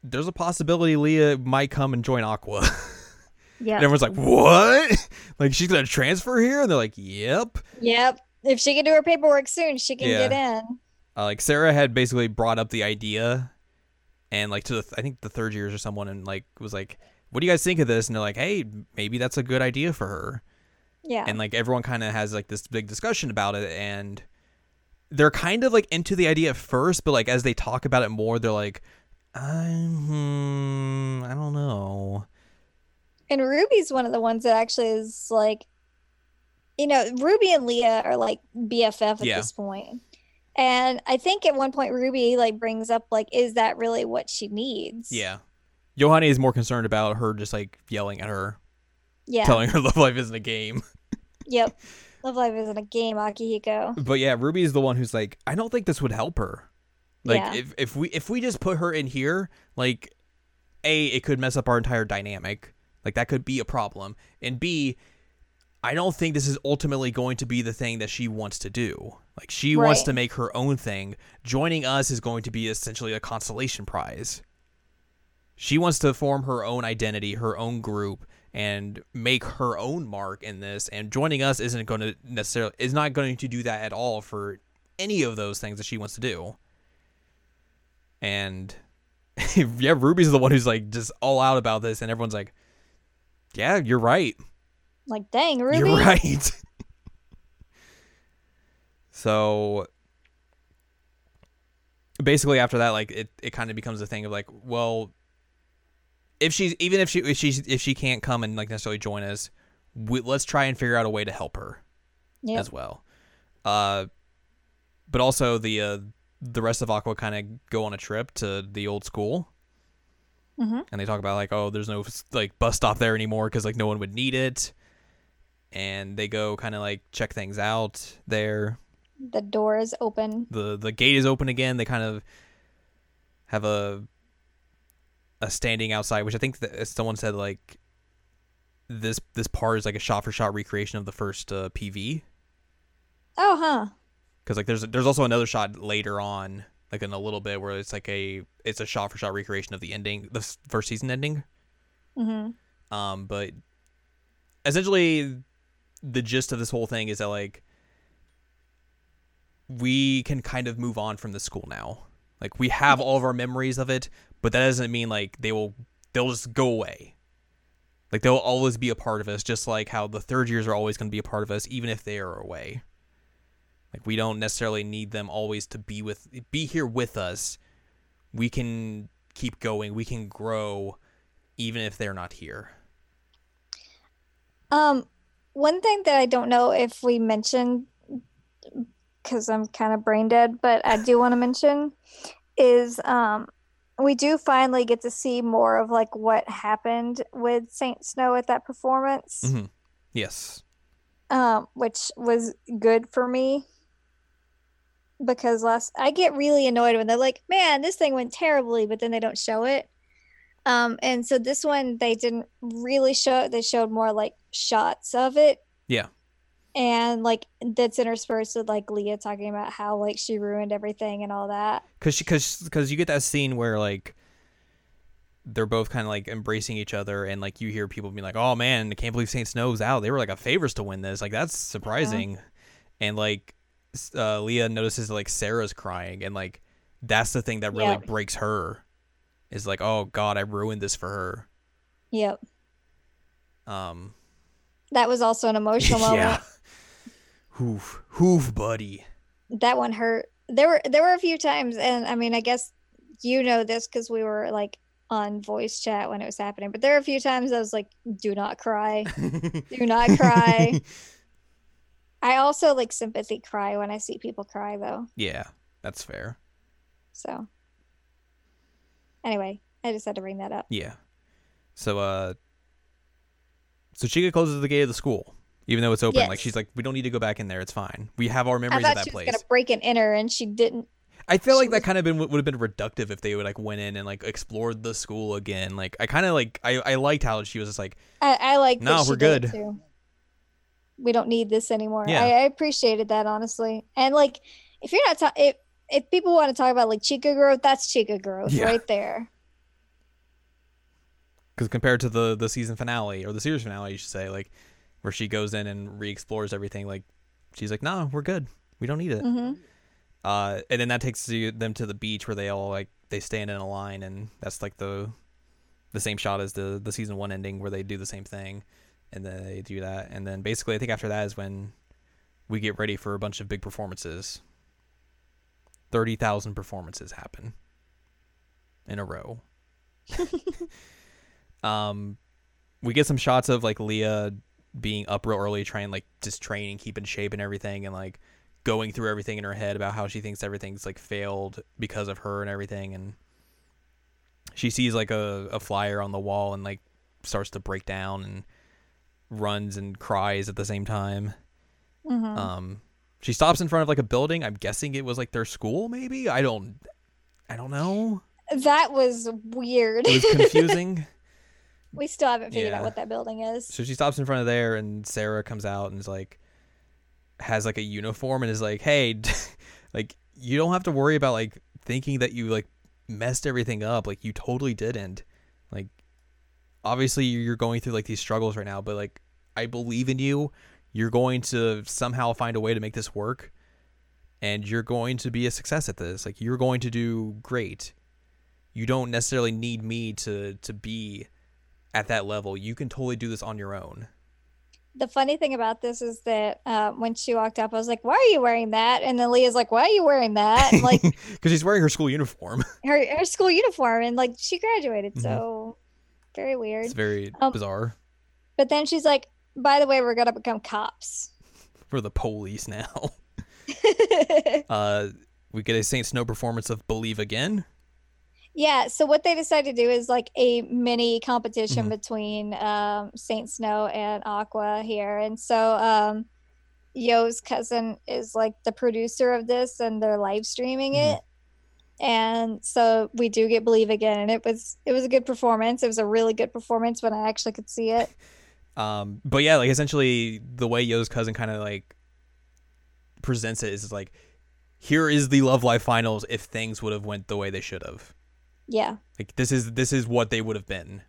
there's a possibility Leah might come and join Aqours. Yeah. and everyone's like, what? like she's gonna transfer here? And they're like, yep. Yep. If she can do her paperwork soon, she can Yeah. get in. Uh, like Sarah had basically brought up the idea, and like to the I think the third years or someone, and like was like, what do you guys think of this? And they're like, hey, maybe that's a good idea for her. Yeah. and like everyone kind of has like this big discussion about it and they're kind of like into the idea at first but like as they talk about it more they're like I'm, hmm, i don't know And Ruby's one of the ones that actually is like, you know, Ruby and Leah are like BFF at Yeah. this point. And I think at one point Ruby like brings up like, is that really what she needs? yeah Yohane is more concerned about her just like yelling at her Yeah. telling her love live isn't a game Yep. Love Live isn't a game, Akihiko. but yeah ruby is the one who's like i don't think this would help her like Yeah. if, if we if we just put her in here like a it could mess up our entire dynamic like that could be a problem. And b i don't think this is ultimately going to be the thing that she wants to do. Like she wants to make her own thing. Joining us is going to be essentially a consolation prize. She wants to form her own identity her own group and make her own mark in this. And joining us isn't going to necessarily is not going to do that at all for any of those things that she wants to do. And yeah ruby's the one who's like just all out about this and everyone's like yeah you're right Like, dang, Ruby. you're right so basically after that like it, it kind of becomes a thing of like well if she's even if she if she's if she can't come and like necessarily join us we, let's try and figure out a way to help her Yep. as well uh but also the uh the rest of aqours kind of go on a trip to the old school Mhm. and they talk about like oh there's no like bus stop there anymore because like no one would need it and they go kind of like check things out there The door is open. the the gate is open again. They kind of have a a standing outside, which I think that someone said like this this part is like a shot for shot recreation of the first uh, PV Oh, huh. because like there's there's also another shot later on like in a little bit where it's like a it's a shot for shot recreation of the ending the first season ending. Mm-hmm. um but essentially the gist of this whole thing is that like we can kind of move on from the school now. Like we have all of our memories of it but that doesn't mean like they will they'll just go away. Like they'll always be a part of us just like how the third years are always going to be a part of us even if they are away like we don't necessarily need them always to be with be here with us we can keep going we can grow even if they're not here Um, one thing that I don't know if we mentioned, because I'm kind of brain dead, but I do want to mention is um, we do finally get to see more of like what happened with Saint Snow at that performance, Mm-hmm. Yes. um, which was good for me. Because last I get really annoyed when they're like, "Man, this thing went terribly," but then they don't show it. Um, and so this one they didn't really show it. They showed more like shots of it. Yeah. And like that's interspersed with like Leah talking about how like she ruined everything and all that. Cuz she, cuz cuz you get that scene where like they're both kind of like embracing each other and like you hear people being like, "Oh man, I can't believe Saint Snow's out. They were like a favorites to win this. Like that's surprising." And like uh, Leah notices like Sarah's crying, and like that's the thing that really Yep. breaks her. Is like, oh God, I ruined this for her. Yep. Um, That was also an emotional moment. yeah. Hoof, hoof, buddy. That one hurt. There were there were a few times, and I mean, I guess you know this because we were like on voice chat when it was happening. But there were a few times I was like, "Do not cry, do not cry." I also like sympathy cry when I see people cry, though. yeah, that's fair. So, anyway, I just had to bring that up. Yeah. So uh so Chika closes the gate of the school. Even though it's open. Like she's like, We don't need to go back in there, it's fine. We have our I memories of thought that she was place. gonna break and enter, and she didn't. I feel like that kind of been would have been reductive if they would like went in and like explored the school again. Like I kinda like I, I liked how she was just like I, I like. No, she we're good. We don't need this anymore. Yeah. I, I appreciated that honestly, and like, if you're not ta- if if people want to talk about like Chika growth, that's Chika growth Yeah. right there. because compared to the the season finale or the series finale, you should say, like where she goes in and re-explores everything. Like she's like, no, we're good. We don't need it. hmm Uh, and then that takes them to the beach where they all like they stand in a line, and that's like the the same shot as the the season one ending where they do the same thing, and then they do that, and then basically I think after that is when we get ready for a bunch of big performances. Thirty thousand performances happen in a row. um, we get some shots of like Leah being up real early, trying like just training, keep in shape and everything, and like going through everything in her head about how she thinks everything's like failed because of her and everything and she sees like a, a flyer on the wall and like starts to break down and runs and cries at the same time. Hmm um she stops in front of like a building. I'm guessing it was like their school maybe? I don't i don't know. That was weird. it was confusing. We still haven't figured Yeah. out what that building is. so she stops in front of there and sarah comes out and is like has like a uniform and is like hey like you don't have to worry about like thinking that you like messed everything up. Like you totally didn't. Like obviously you're going through like these struggles right now but like i believe in you you're going to somehow find a way to make this work and you're going to be a success at this like you're going to do great you don't necessarily need me to to be at that level you can totally do this on your own The funny thing about this is that uh, when she walked up, I was like, "Why are you wearing that?" And then Leah's like, "Why are you wearing that?" And, like because she's wearing her school uniform her her school uniform, and like she graduated, Mhm. so very weird. it's very Um, bizarre But then she's like, "By the way, we're gonna become cops." for the police now uh we get a saint snow performance of believe again yeah. So what they decided to do is like a mini competition Mhm. between um, Saint Snow and Aqours here, and so um, Yo's cousin is like the producer of this, and they're live streaming Mhm. it. And so we do get believe again, and it was it was a good performance. It was a really good performance when I actually could see it. Um, but yeah, like essentially the way Yo's cousin kind of like presents it is like, here is the Love Live finals if things would have went the way they should have. Yeah, Like this is this is what they would have been.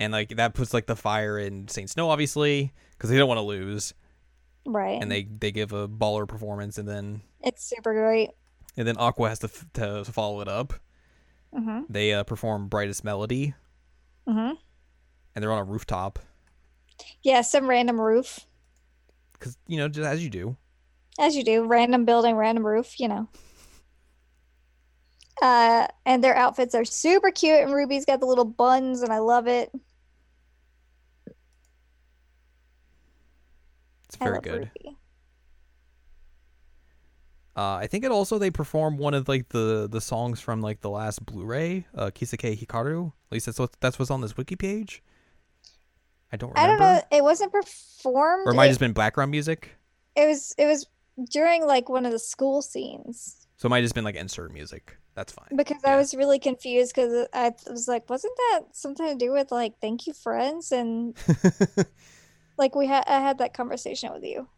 And like that puts like the fire in Saint Snow obviously because they don't want to lose, right. and they they give a baller performance, and then it's super great. and then Aqours has to f- to follow it up. hmm They uh, perform Brightest Melody, hmm and they're on a rooftop Yeah, some random roof, because you know just as you do. as you do. Random building, random roof. You know. Uh, and their outfits are super cute, and Ruby's got the little buns, and I love it. It's very good. Ruby. Uh, I think it also they perform one of like the the songs from like the last Blu-ray, uh, Kiseki Hikaru. At least that's what that's what's on this wiki page. I don't I don't know. It wasn't performed. Or it might it, have just been background music. it was. It was during like one of the school scenes So it might have just been like insert music. That's fine. because Yeah. I was really confused because I was like, wasn't that something to do with like "Thank You, Friends"? And like we had, I had that conversation with you.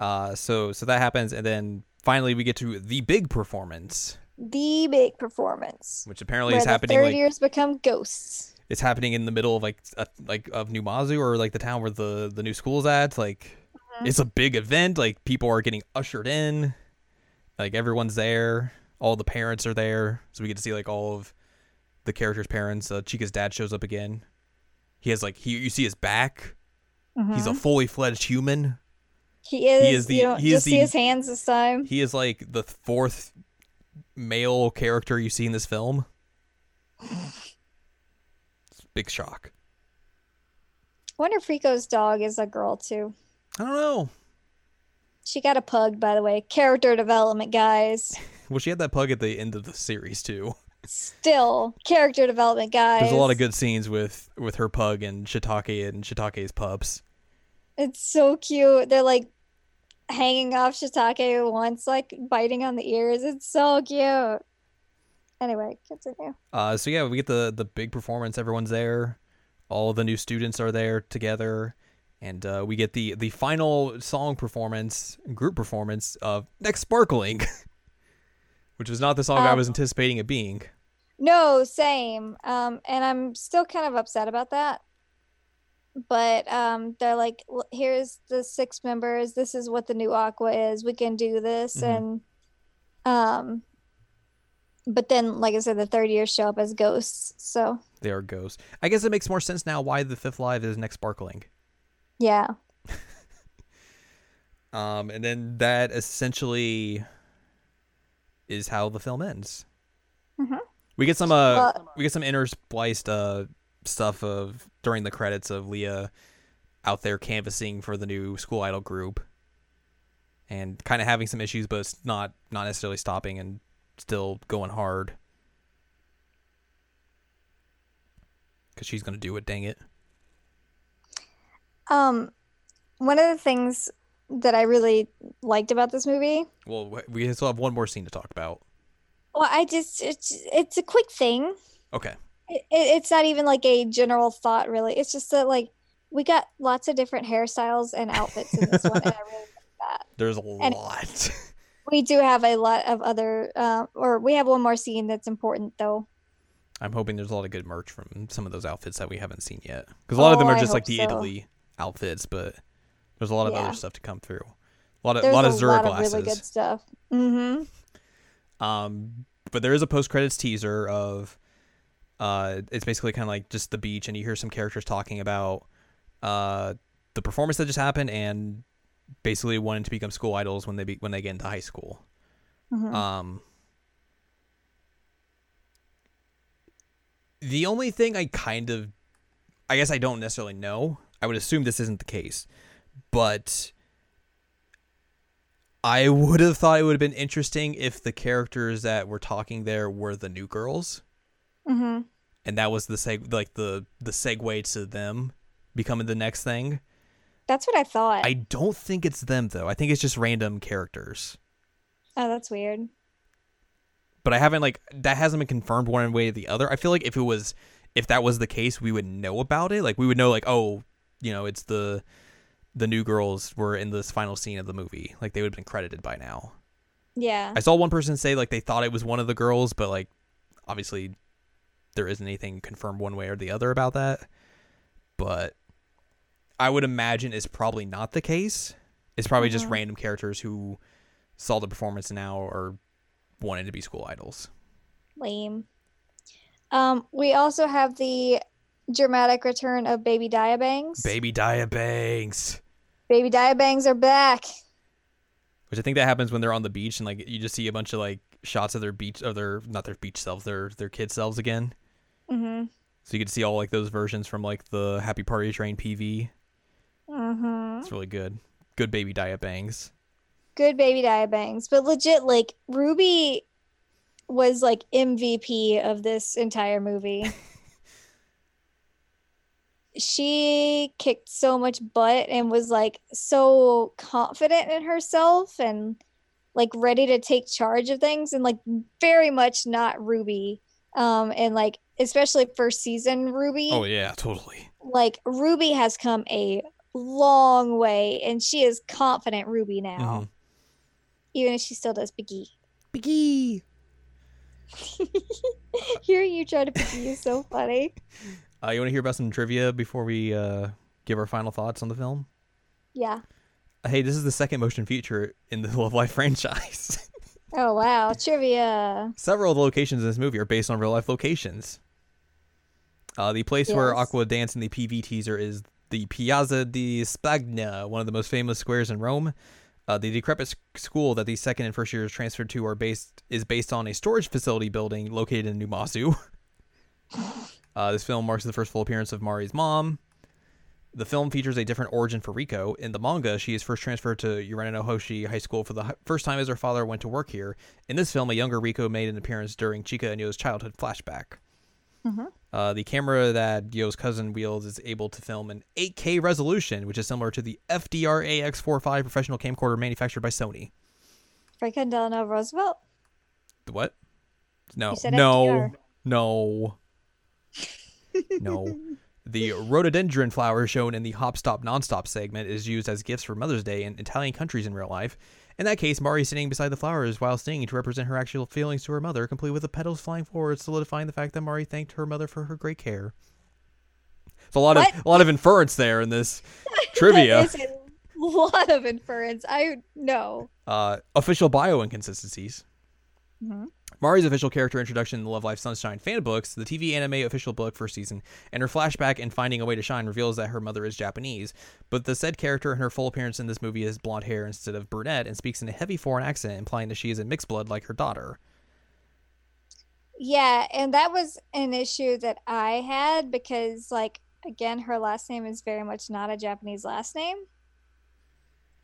uh, so so that happens, and then finally we get to the big performance, The big performance which apparently where is the happening third like years become ghosts. It's happening in the middle of like a, like of Numazu or like the town where the the new school's at. Like it's a big event. Like people are getting ushered in, like everyone's there. All the parents are there, so we get to see like all of the characters' parents. Uh, Chika's dad shows up again. He has like he you see his back. He's a Mhm. fully fledged human. he is. He is the- you he is just see his hands this time. He is like the fourth male character you see in this film. Big shock. I wonder if Riko's dog is a girl too. I don't know. She got a pug, by the way. Character development, guys. Well, she had that pug at the end of the series too. Still, character development, guys. There's a lot of good scenes with with her pug and Shiitake and Shiitake's pups. It's so cute. They're like hanging off Shiitake once, like biting on the ears. It's so cute. Anyway, continue. Uh, so yeah, we get the the big performance. Everyone's there. All the new students are there together, and uh, we get the the final song performance, group performance of "Next Sparkling," which was not the song I Um, was anticipating it being. No, same. Um, and I'm still kind of upset about that. But um, they're like, "L- here's the six members. This is what the new Aqours is. We can do this. Mhm. And um, but then, like I said, the third years show up as ghosts. So They are ghosts. I guess it makes more sense now why the fifth live is "Next Sparkling." yeah, Um, and then that essentially is how the film ends. Mhm. We get some uh, Well- we get some interspliced uh stuff of during the credits of Leah out there canvassing for the new school idol group, and kind of having some issues, but it's not not necessarily stopping and still going hard. Cause she's gonna do it. Dang it! Um, one of the things that I really liked about this movie, Well, we still have one more scene to talk about. well, I just it's it's a quick thing. Okay. It, it- it's not even like a general thought, really. It's just that like we got lots of different hairstyles and outfits in this one, and I really like that. There's a And- lot. We do have a lot of other, uh, or we have one more scene that's important though. I'm hoping there's a lot of good merch from some of those outfits that we haven't seen yet. Because a lot of them Oh, are just like the so. Italy outfits, but there's a lot of Yeah. other stuff to come through. A lot of There's lot of Zura lot glasses. of really good stuff. Mm-hmm. Um, but there is a post credits teaser of, uh, it's basically kind of like just the beach, and you hear some characters talking about, uh, the performance that just happened, and basically wanting to become school idols when they be, when they get into high school. Mhm. Um, the only thing I kind of, I guess I don't necessarily know. I would assume this isn't the case, but I would have thought it would have been interesting if the characters that were talking there were the new girls, Mm-hmm. and that was the seg like the the segue to them becoming the next thing. That's what I thought. I don't think it's them though. I think it's just random characters. Oh, that's weird. but I haven't like that hasn't been confirmed one way or the other. I feel like if it was if that was the case, we would know about it. Like we would know like oh, you know, it's the the new girls were in this final scene of the movie. Like they would have been credited by now. Yeah. I saw one person say like they thought it was one of the girls, but like obviously there isn't anything confirmed one way or the other about that. But I would imagine it's probably not the case. It's probably just Mhm. random characters who saw the performance now or wanted to be school idols. Lame. Um, we also have the dramatic return of Baby Diabangs. Baby Diabangs. Baby Diabangs are back. Which I think that happens when they're on the beach and like you just see a bunch of like shots of their beach of their not their beach selves, their their kid selves again. Mm-hmm. So you to see all like those versions from like the Happy Party Train PV. Mm-hmm. It's really good. Good baby diet bangs. Good Baby Diabangs. But legit, like, Ruby was like MVP of this entire movie. she kicked so much butt and was like so confident in herself and like ready to take charge of things and like very much not Ruby. Um and like especially first season Ruby. Oh yeah, totally. Like Ruby has come a long way and she is confident Ruby now. Mhm. Even if she still does Biggie. Biggie. Hearing you try to Biggie is so funny. Uh, you want to hear about some trivia before we uh, give our final thoughts on the film? Yeah. Hey, this is the second motion feature in the Love Live franchise. Oh wow, trivia. Several of the locations in this movie are based on real life locations. Uh, the place where Aqours danced in the PV teaser is the Piazza di Spagna, one of the most famous squares in Rome. Uh, the decrepit school that the second and first years transferred to are based is based on a storage facility building located in Numazu. uh, this film marks the first full appearance of Mari's mom. The film features a different origin for Riko. In the manga, she is first transferred to Uranohoshi High School for the first time as her father went to work here. In this film, a younger Riko made an appearance during Chika and Yo's childhood flashback. Mhm. Uh, the camera that Yo's cousin wields is able to film in 8K resolution, which is similar to the FDR AX45 professional camcorder manufactured by Sony. Franklin Delano Roosevelt. The what? No, no, no, no. The rhododendron flower shown in the Hop Stop Nonstop segment is used as gifts for Mother's Day in Italian countries in real life. In that case, Mari is sitting beside the flowers while singing to represent her actual feelings to her mother, complete with the petals flying forward, solidifying the fact that Mari thanked her mother for her great care. It's a lot What? of a lot of inference there in this trivia. A lot of inference. I know. Uh, official bio inconsistencies. Mhm. Mari's official character introduction in the Love Live Sunshine fan books, the TV anime official book first season, and her flashback in Finding a Way to Shine reveals that her mother is Japanese, but the said character in her full appearance in this movie has blonde hair instead of brunette and speaks in a heavy foreign accent, implying that she is a mixed blood like her daughter. Yeah, and that was an issue that I had because, like, again, her last name is very much not a Japanese last name.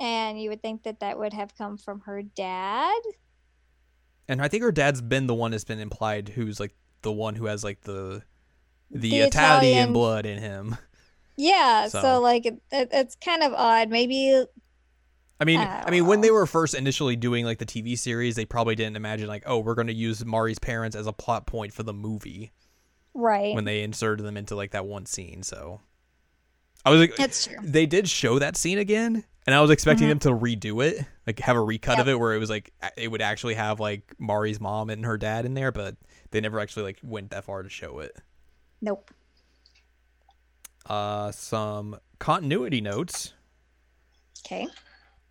And you would think that that would have come from her dad. And I think her dad's been the one that's been implied who's like the one who has like the the, The Italian, Italian- blood in him. Yeah, so, So- like, it, it, it's kind of odd. Maybe, I mean, I I mean, when they were first initially doing like the TV series, they probably didn't imagine like, oh, we're going to use Mari's parents as a plot point for the movie right. when they inserted them into like that one scene. So I was like, That's true. they did show that scene again, and I was expecting Mhm. them to redo it, like have a recut of it where it was like it would actually have like Mari's mom and her dad in there, but they never actually like went that far to show it. Nope. Uh, some continuity notes. Okay.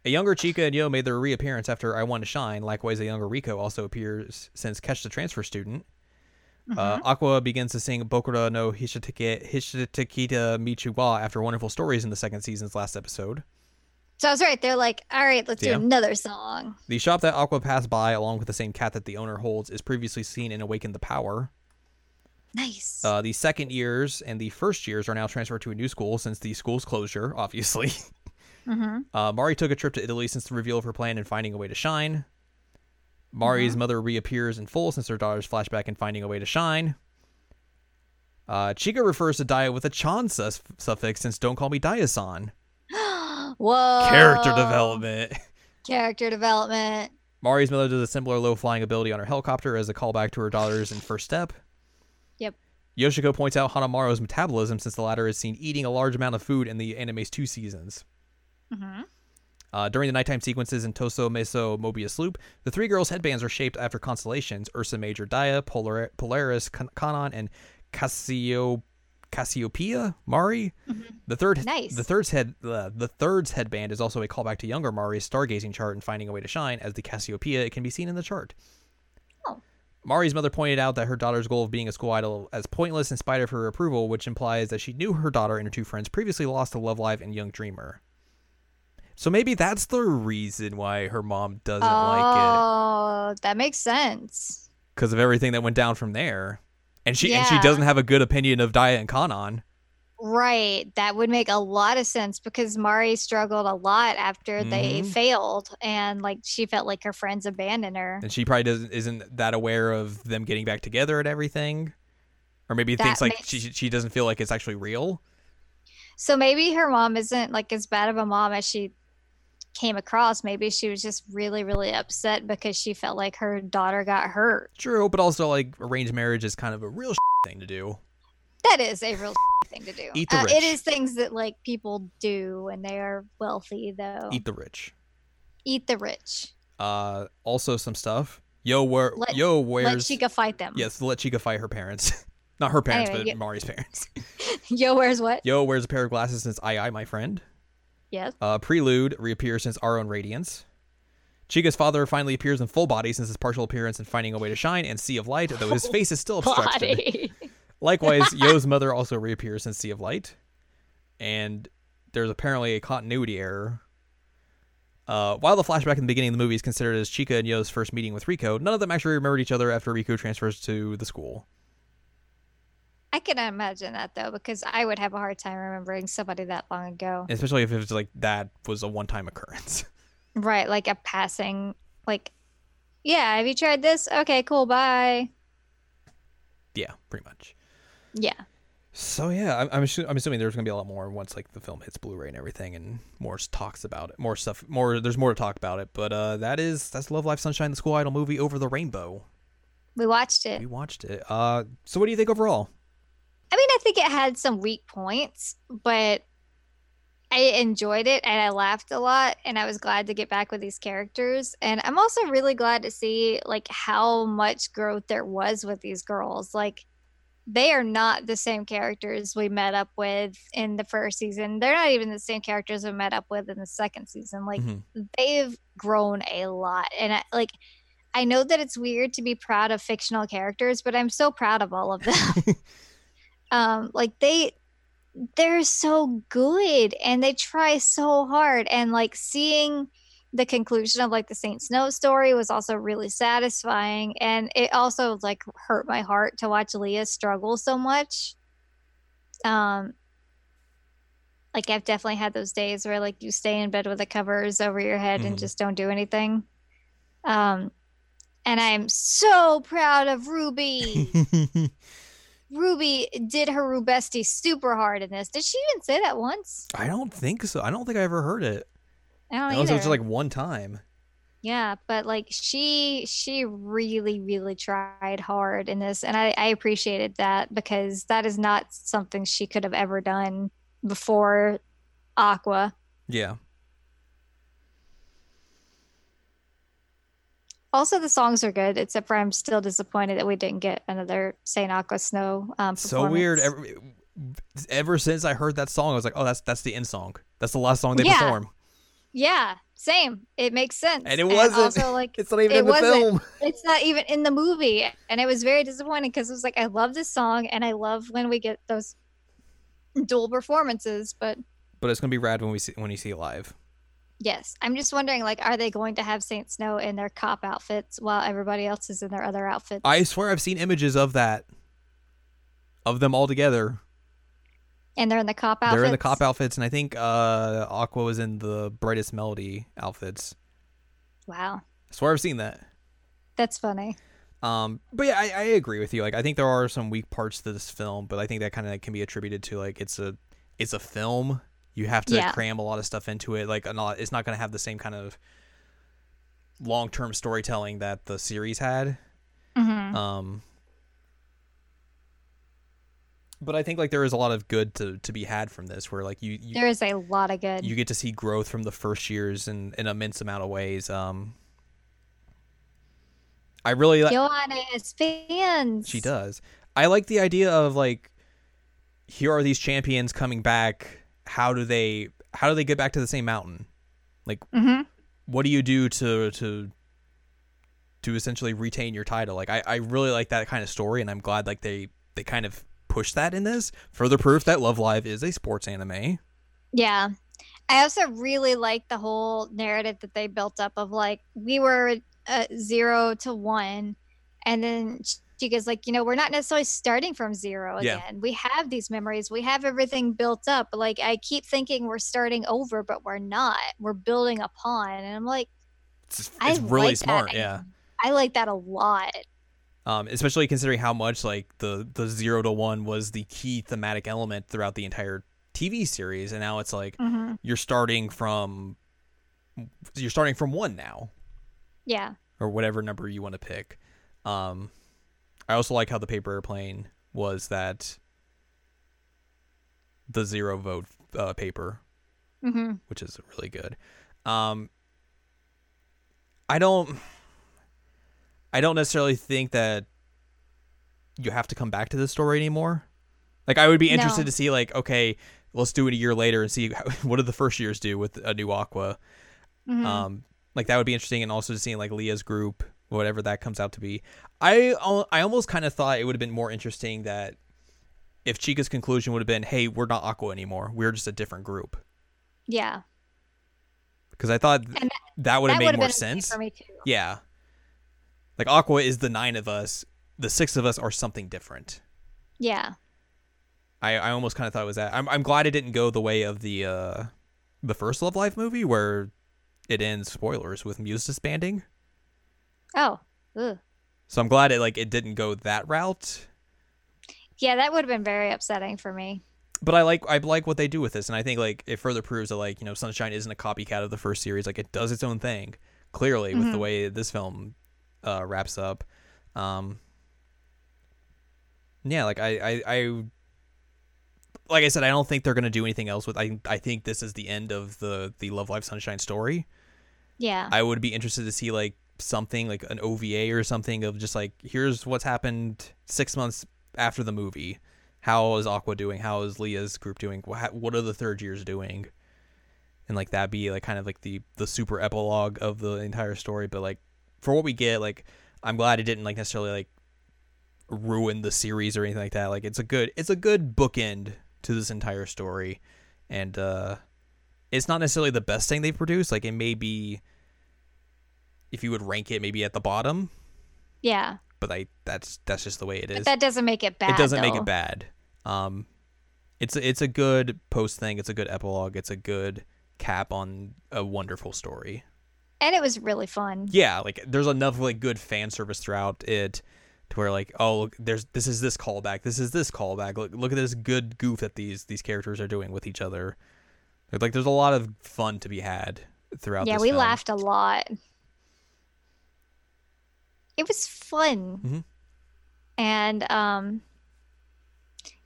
A younger Chika and Yo made their reappearance after I Want to Shine. Likewise, a younger Riko also appears since Catch the Transfer Student. Uh, Mm-hmm. Aqours begins to sing Bokura no Hashittekita Michiwa after Wonderful Stories in the second season's last episode. So I was right. They're like, all right, let's Yeah. do another song. The shop that Aqours passed by, along with the same cat that the owner holds, is previously seen in Awaken the Power. Nice. Uh, the second years and the first years are now transferred to a new school since the school's closure, obviously. mm-hmm. Uh, Mari took a trip to Italy since the reveal of her plan in Finding a Way to Shine. Mari's mother reappears in full since her daughter's flashback in Finding a Way to Shine. Uh, Chika refers to Dia with a chan sus- suffix since Don't Call Me Dia-san. Whoa. Character development. Character development. Mari's mother does a similar low flying ability on her helicopter as a callback to her daughter's in First Step. Yep. Yoshiko points out Hanamaru's metabolism since the latter is seen eating a large amount of food in the anime's two seasons. Mm-hmm. Uh, during the nighttime sequences in Tousou Meisou Mobius Loop, the three girls' headbands are shaped after constellations Ursa Major Dia, Polar- Polaris Con- Kanan, and Cassio Cassiopeia Mari. The third Nice. the third's head uh, the third's headband is also a callback to younger Mari's stargazing chart and finding a way to shine as the Cassiopeia it can be seen in the chart. Oh. Mari's mother pointed out that her daughter's goal of being a school idol as pointless in spite of her approval, which implies that she knew her daughter and her two friends previously lost to Love Live and Young Dreamer. So maybe that's the reason why her mom doesn't like it Oh, that makes sense. because of everything that went down from there. And she and she doesn't have a good opinion of Dia and Kanan. Right. That would make a lot of sense because Mari struggled a lot after they Mhm. failed and like she felt like her friends abandoned her. and she probably doesn't isn't that aware of them getting back together and everything, or maybe That thinks like makes- she she doesn't feel like it's actually real. So maybe her mom isn't like as bad of a mom as she came across. Maybe she was just really, really upset because she felt like her daughter got hurt. True, but also like arranged marriage is kind of a real thing to do. That is a real thing to do. Eat the Uh, rich. it is things that like people do when they are wealthy, though. Eat the rich. Eat the rich. Uh, also some stuff. Yo, where Let- yo Let where's Chika fight them. yes? Let Chika fight her parents, not her parents, Anyway, but yeah. Mari's parents. Yo, where's what? Yo, wears a pair of glasses since I I my friend. Yes. Uh, Prelude reappears since Our Own Radiance. Chika's father finally appears in full body since his partial appearance in Finding a Way to Shine and Sea of Light, though his face is still obstructed. Likewise, Yo's mother also reappears in Sea of Light, and there's apparently a continuity error. Uh, while the flashback in the beginning of the movie is considered as Chika and Yo's first meeting with Riko, none of them actually remembered each other after Riko transfers to the school. I can imagine that though, because I would have a hard time remembering somebody that long ago. Especially if it was like that was a one-time occurrence. Right, like a passing, like, yeah. Have you tried this? Okay, cool. Bye. yeah, pretty much. Yeah. So yeah, I'm I'm, assu- I'm assuming there's gonna be a lot more once like the film hits Blu-ray and everything, and more talks about it, more stuff, more. There's more to talk about it, but uh, that is that's Love Live Sunshine, the School Idol movie over the rainbow. We watched it. We watched it. Uh, so what do you think overall? I mean, I think it had some weak points, but I enjoyed it and I laughed a lot and I was glad to get back with these characters. And I'm also really glad to see like how much growth there was with these girls. Like they are not the same characters we met up with in the first season. They're not even the same characters we met up with in the second season. Like Mhm. they've grown a lot. And I, like I know that it's weird to be proud of fictional characters, but I'm so proud of all of them. um like they they're so good and they try so hard and like seeing the conclusion of like the Saint Snow story was also really satisfying and it also like hurt my heart to watch Leah struggle so much. Um like I've definitely had those days where like you stay in bed with the covers over your head and Mhm. just don't do anything. Um and I'm so proud of Ruby. Ruby did her Rubesti super hard in this. Did she even say that once? I don't think so. I don't think I ever heard it. I don't It was either. just like one time. yeah, but like she she really really tried hard in this, and I I appreciated that because that is not something she could have ever done before Aqours. Yeah. Also, the songs are good, except for I'm still disappointed that we didn't get another Saint Aqours Snow. Um, So weird. Ever, since I heard that song, I was like, oh, that's that's the end song. That's the last song they Yeah. perform. Yeah, same. It makes sense. And it wasn't. also, like It's not even It in the wasn't. film. it's not even in the movie and it was very disappointing because it was like i love this song and i love when we get those dual performances but But it's gonna be rad when we see when you see it live. Yes i'm just wondering like are they going to have saint snow in their cop outfits while everybody else is in their other outfits I swear I've seen images of that, of them all together. and they're in the cop outfits They're in the cop outfits, and I think uh, Aqours was in the brightest melody outfits. wow I swear I've seen that. that's funny Um, but yeah, I, I agree with you. Like, I think there are some weak parts to this film, but I think that kind of like, can be attributed to like it's a it's a film. You have to Yeah. cram a lot of stuff into it. Like, a lot, it's not going to have the same kind of long term storytelling that the series had. hmm Um, but I think like there is a lot of good to, to be had from this, where like you you, there is a lot of good you get to see growth from the first years in in immense amount of ways. Um, I really like. Joanna has fans She does. I like the idea of like here are these champions coming back. How do they how do they get back to the same mountain? hmm What do you do to to to essentially retain your title? Like I, I really like that kind of story and I'm glad like they they kind of push that in this. Further proof that Love Live is a sports anime. Yeah. I also really like the whole narrative that they built up of like we were uh, zero to one, and then goes like, you know, we're not necessarily starting from zero Yeah. again. We have these memories, we have everything built up. Like I keep thinking we're starting over, but we're not. We're building upon, and I'm like, It's, it's really like that. smart, yeah. I like that a lot. Um, especially considering how much like the the zero to one was the key thematic element throughout the entire TV series, and now it's like hmm you're starting from you're starting from one now Yeah. or whatever number you want to pick um i also like how the paper airplane was that the zero vote uh, paper hmm which is really good um i don't i don't necessarily think that you have to come back to this story anymore like i would be interested No. to see like okay let's do it a year later and see how, what did the first years do with a new Aqours. Mhm. Um, like that would be interesting, and also to seeing like Leah's group, whatever that comes out to be. I I almost kind of thought it would have been more interesting that if Chika's conclusion would have been, "Hey, we're not Aqours anymore. We're just a different group," yeah. because I thought th- And that would have made more sense. for me too. Yeah, like Aqours is the nine of us. The six of us are something different. Yeah. I, I almost kind of thought it was that. I'm I'm glad it didn't go the way of the uh the first Love Live movie where it ends spoilers with Muse disbanding. Oh. Ugh. So I'm glad it like it didn't go that route. Yeah, that would have been very upsetting for me. But I like I like what they do with this, and I think like it further proves that like you know Sunshine isn't a copycat of the first series. Like it does its own thing clearly with the Mhm. way this film uh, wraps up. Um, yeah, like I, I I like I said, I don't think they're gonna do anything else with. I I think this is the end of the the Love Live Sunshine story. Yeah. I would be interested to see like something like an OVA or something of just like here's what's happened six months after the movie. How is Aqours doing? How is Leah's group doing? Wha- What are the third years doing? And like that be like kind of like the the super epilogue of the entire story. But like for what we get, like I'm glad it didn't like necessarily like ruin the series or anything like that. Like it's a good it's a good bookend to this entire story, and uh it's not necessarily the best thing they've produced. Like it may be, if you would rank it, maybe at the bottom. yeah. But I that's that's just the way it is. But that doesn't make it bad. it doesn't make it bad. Um, it's a, it's a good post thing. It's a good epilogue. It's a good cap on a wonderful story. And it was really fun. Yeah, like there's enough like good fan service throughout it to where like oh look, there's this is this callback. This is this callback. Look look at this good goof that these these characters are doing with each other. Like there's a lot of fun to be had throughout. yeah, we film. laughed a lot. It was fun. Mhm. And um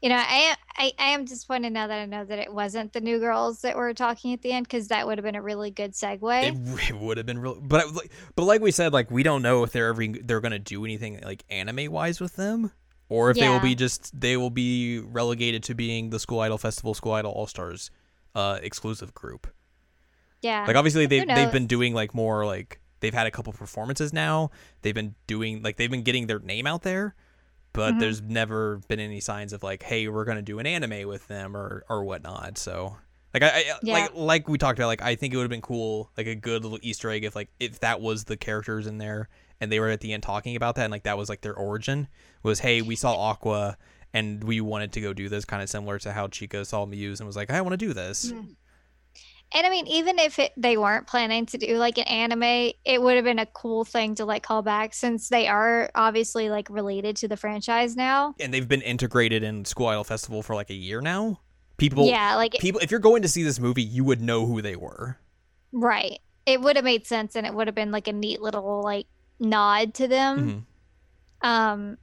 you know, I am I, I am disappointed now that I know that it wasn't the new girls that were talking at the end because that would have been a really good segue. It, it would have been real, but like, but like we said, like we don't know if they're ever they're gonna do anything like anime wise with them, or if they will be just they will be relegated to being the School Idol Festival, School Idol All Stars, uh, exclusive group. yeah. Like obviously they they've been doing like more like they've had a couple performances now. They've been doing like they've been getting their name out there, but Mhm. there's never been any signs of like, hey, we're gonna do an anime with them or or whatnot. So like I, I Yeah. like like we talked about, like I think it would have been cool, like a good little Easter egg if like if that was the characters in there and they were at the end talking about that and like that was like their origin was hey we saw Aqours and we wanted to go do this kind of similar to how Chika saw Muse and was like I want to do this. Mm. And I mean, even if it, they weren't planning to do like an anime, it would have been a cool thing to like call back since they are obviously like related to the franchise now. and they've been integrated in School Idol Festival for like a year now. People, yeah, like people, if you're going to see this movie, you would know who they were. right. It would have made sense and it would have been like a neat little like nod to them. Mhm. Um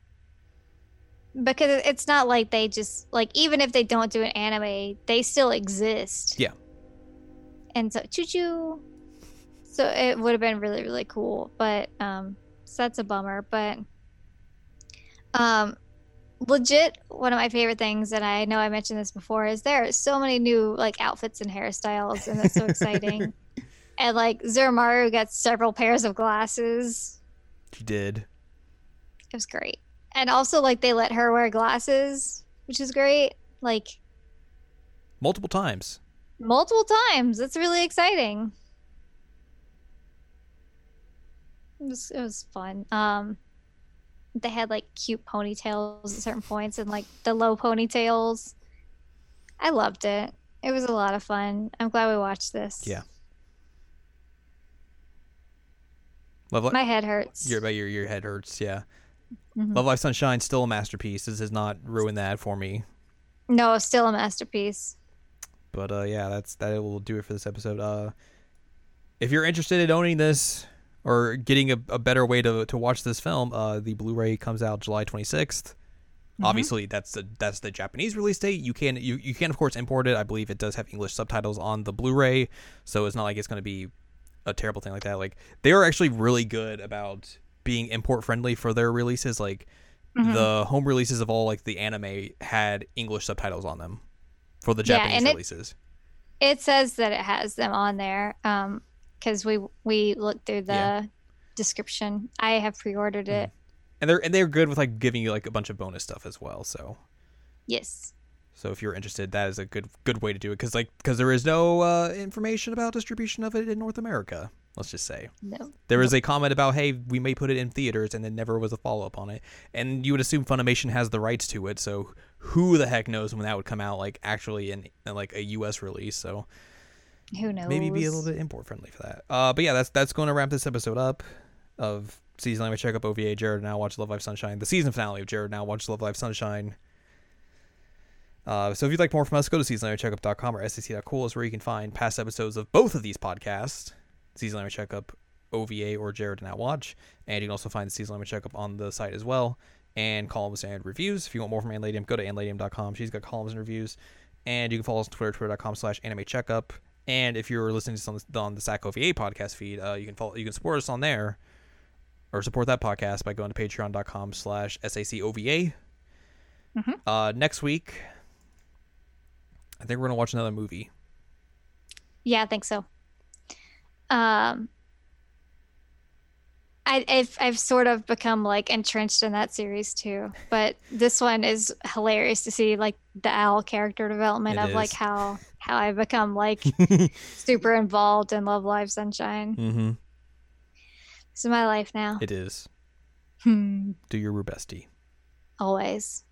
because it's not like they just like even if they don't do an anime, they still exist. Yeah. And so choo choo. So it would have been really, really cool. But um so that's a bummer. But um legit one of my favorite things, and I know I mentioned this before, is there are so many new like outfits and hairstyles, and that's so exciting. and like Zuramaru got several pairs of glasses. She did. It was great. And also like they let her wear glasses, which is great. Like multiple times. Multiple times. It's really exciting. It was, it was fun. Um they had like cute ponytails at certain points and like the low ponytails. I loved it. It was a lot of fun. I'm glad we watched this. Yeah. Love Live. My head hurts. Your, your your head hurts. Yeah. Mhm. Love Live Sunshine still a masterpiece. This has not ruined that for me. No, still a masterpiece. But uh, yeah, that's that will do it for this episode. Uh, if you're interested in owning this or getting a, a better way to, to watch this film, uh, the Blu-ray comes out July 26th. Mhm. Obviously, that's the that's the Japanese release date. You can you, you can of course import it. I believe it does have English subtitles on the Blu-ray, so it's not like it's going to be a terrible thing like that. Like they are actually really good about being import friendly for their releases. Like Mhm. the home releases of all like the anime had English subtitles on them. For the Yeah, Japanese it- releases. It says that it has them on there. Um, because we we looked through the Yeah. description. I have pre-ordered it. and they're and they're good with like giving you like a bunch of bonus stuff as well. So Yes. so if you're interested, that is a good good way to do it because like because there is no uh, information about distribution of it in North America. Let's just say No. there was a comment about hey we may put it in theaters and then never was a follow up on it, and you would assume Funimation has the rights to it. So who the heck knows when that would come out like actually in, in like a U.S. release? So Who knows? maybe be a little bit import friendly for that. Uh, but yeah, that's that's going to wrap this episode up of season anime check up OVA. Jared now watch Love Live Sunshine. The season finale of Jared now watch Love Live Sunshine. Uh, so if you'd like more from us, go to seasonanimecheckup.com or sec.cool is where you can find past episodes of both of these podcasts, Season Anime Checkup, OVA, or Jared and Al Watch. And you can also find the Season Anime Checkup on the site as well. And columns and reviews. If you want more from Ann Ladium, go to annladium.com. She's got columns and reviews. And you can follow us on Twitter, twitter.com slash anime checkup. And if you're listening to this on the, on the SAC OVA podcast feed, uh, you can follow, you can support us on there or support that podcast by going to patreon.com slash SACOVA. Mhm. Uh, next week, I think we're going to watch another movie. Yeah, I think so. Um, I, I've I've sort of become like entrenched in that series too, but this one is hilarious to see like the Al character development It of like how how I've become like super involved in Love Live Sunshine. mm-hmm. This is my life now. It is. Hmm. Do your bestie. Always.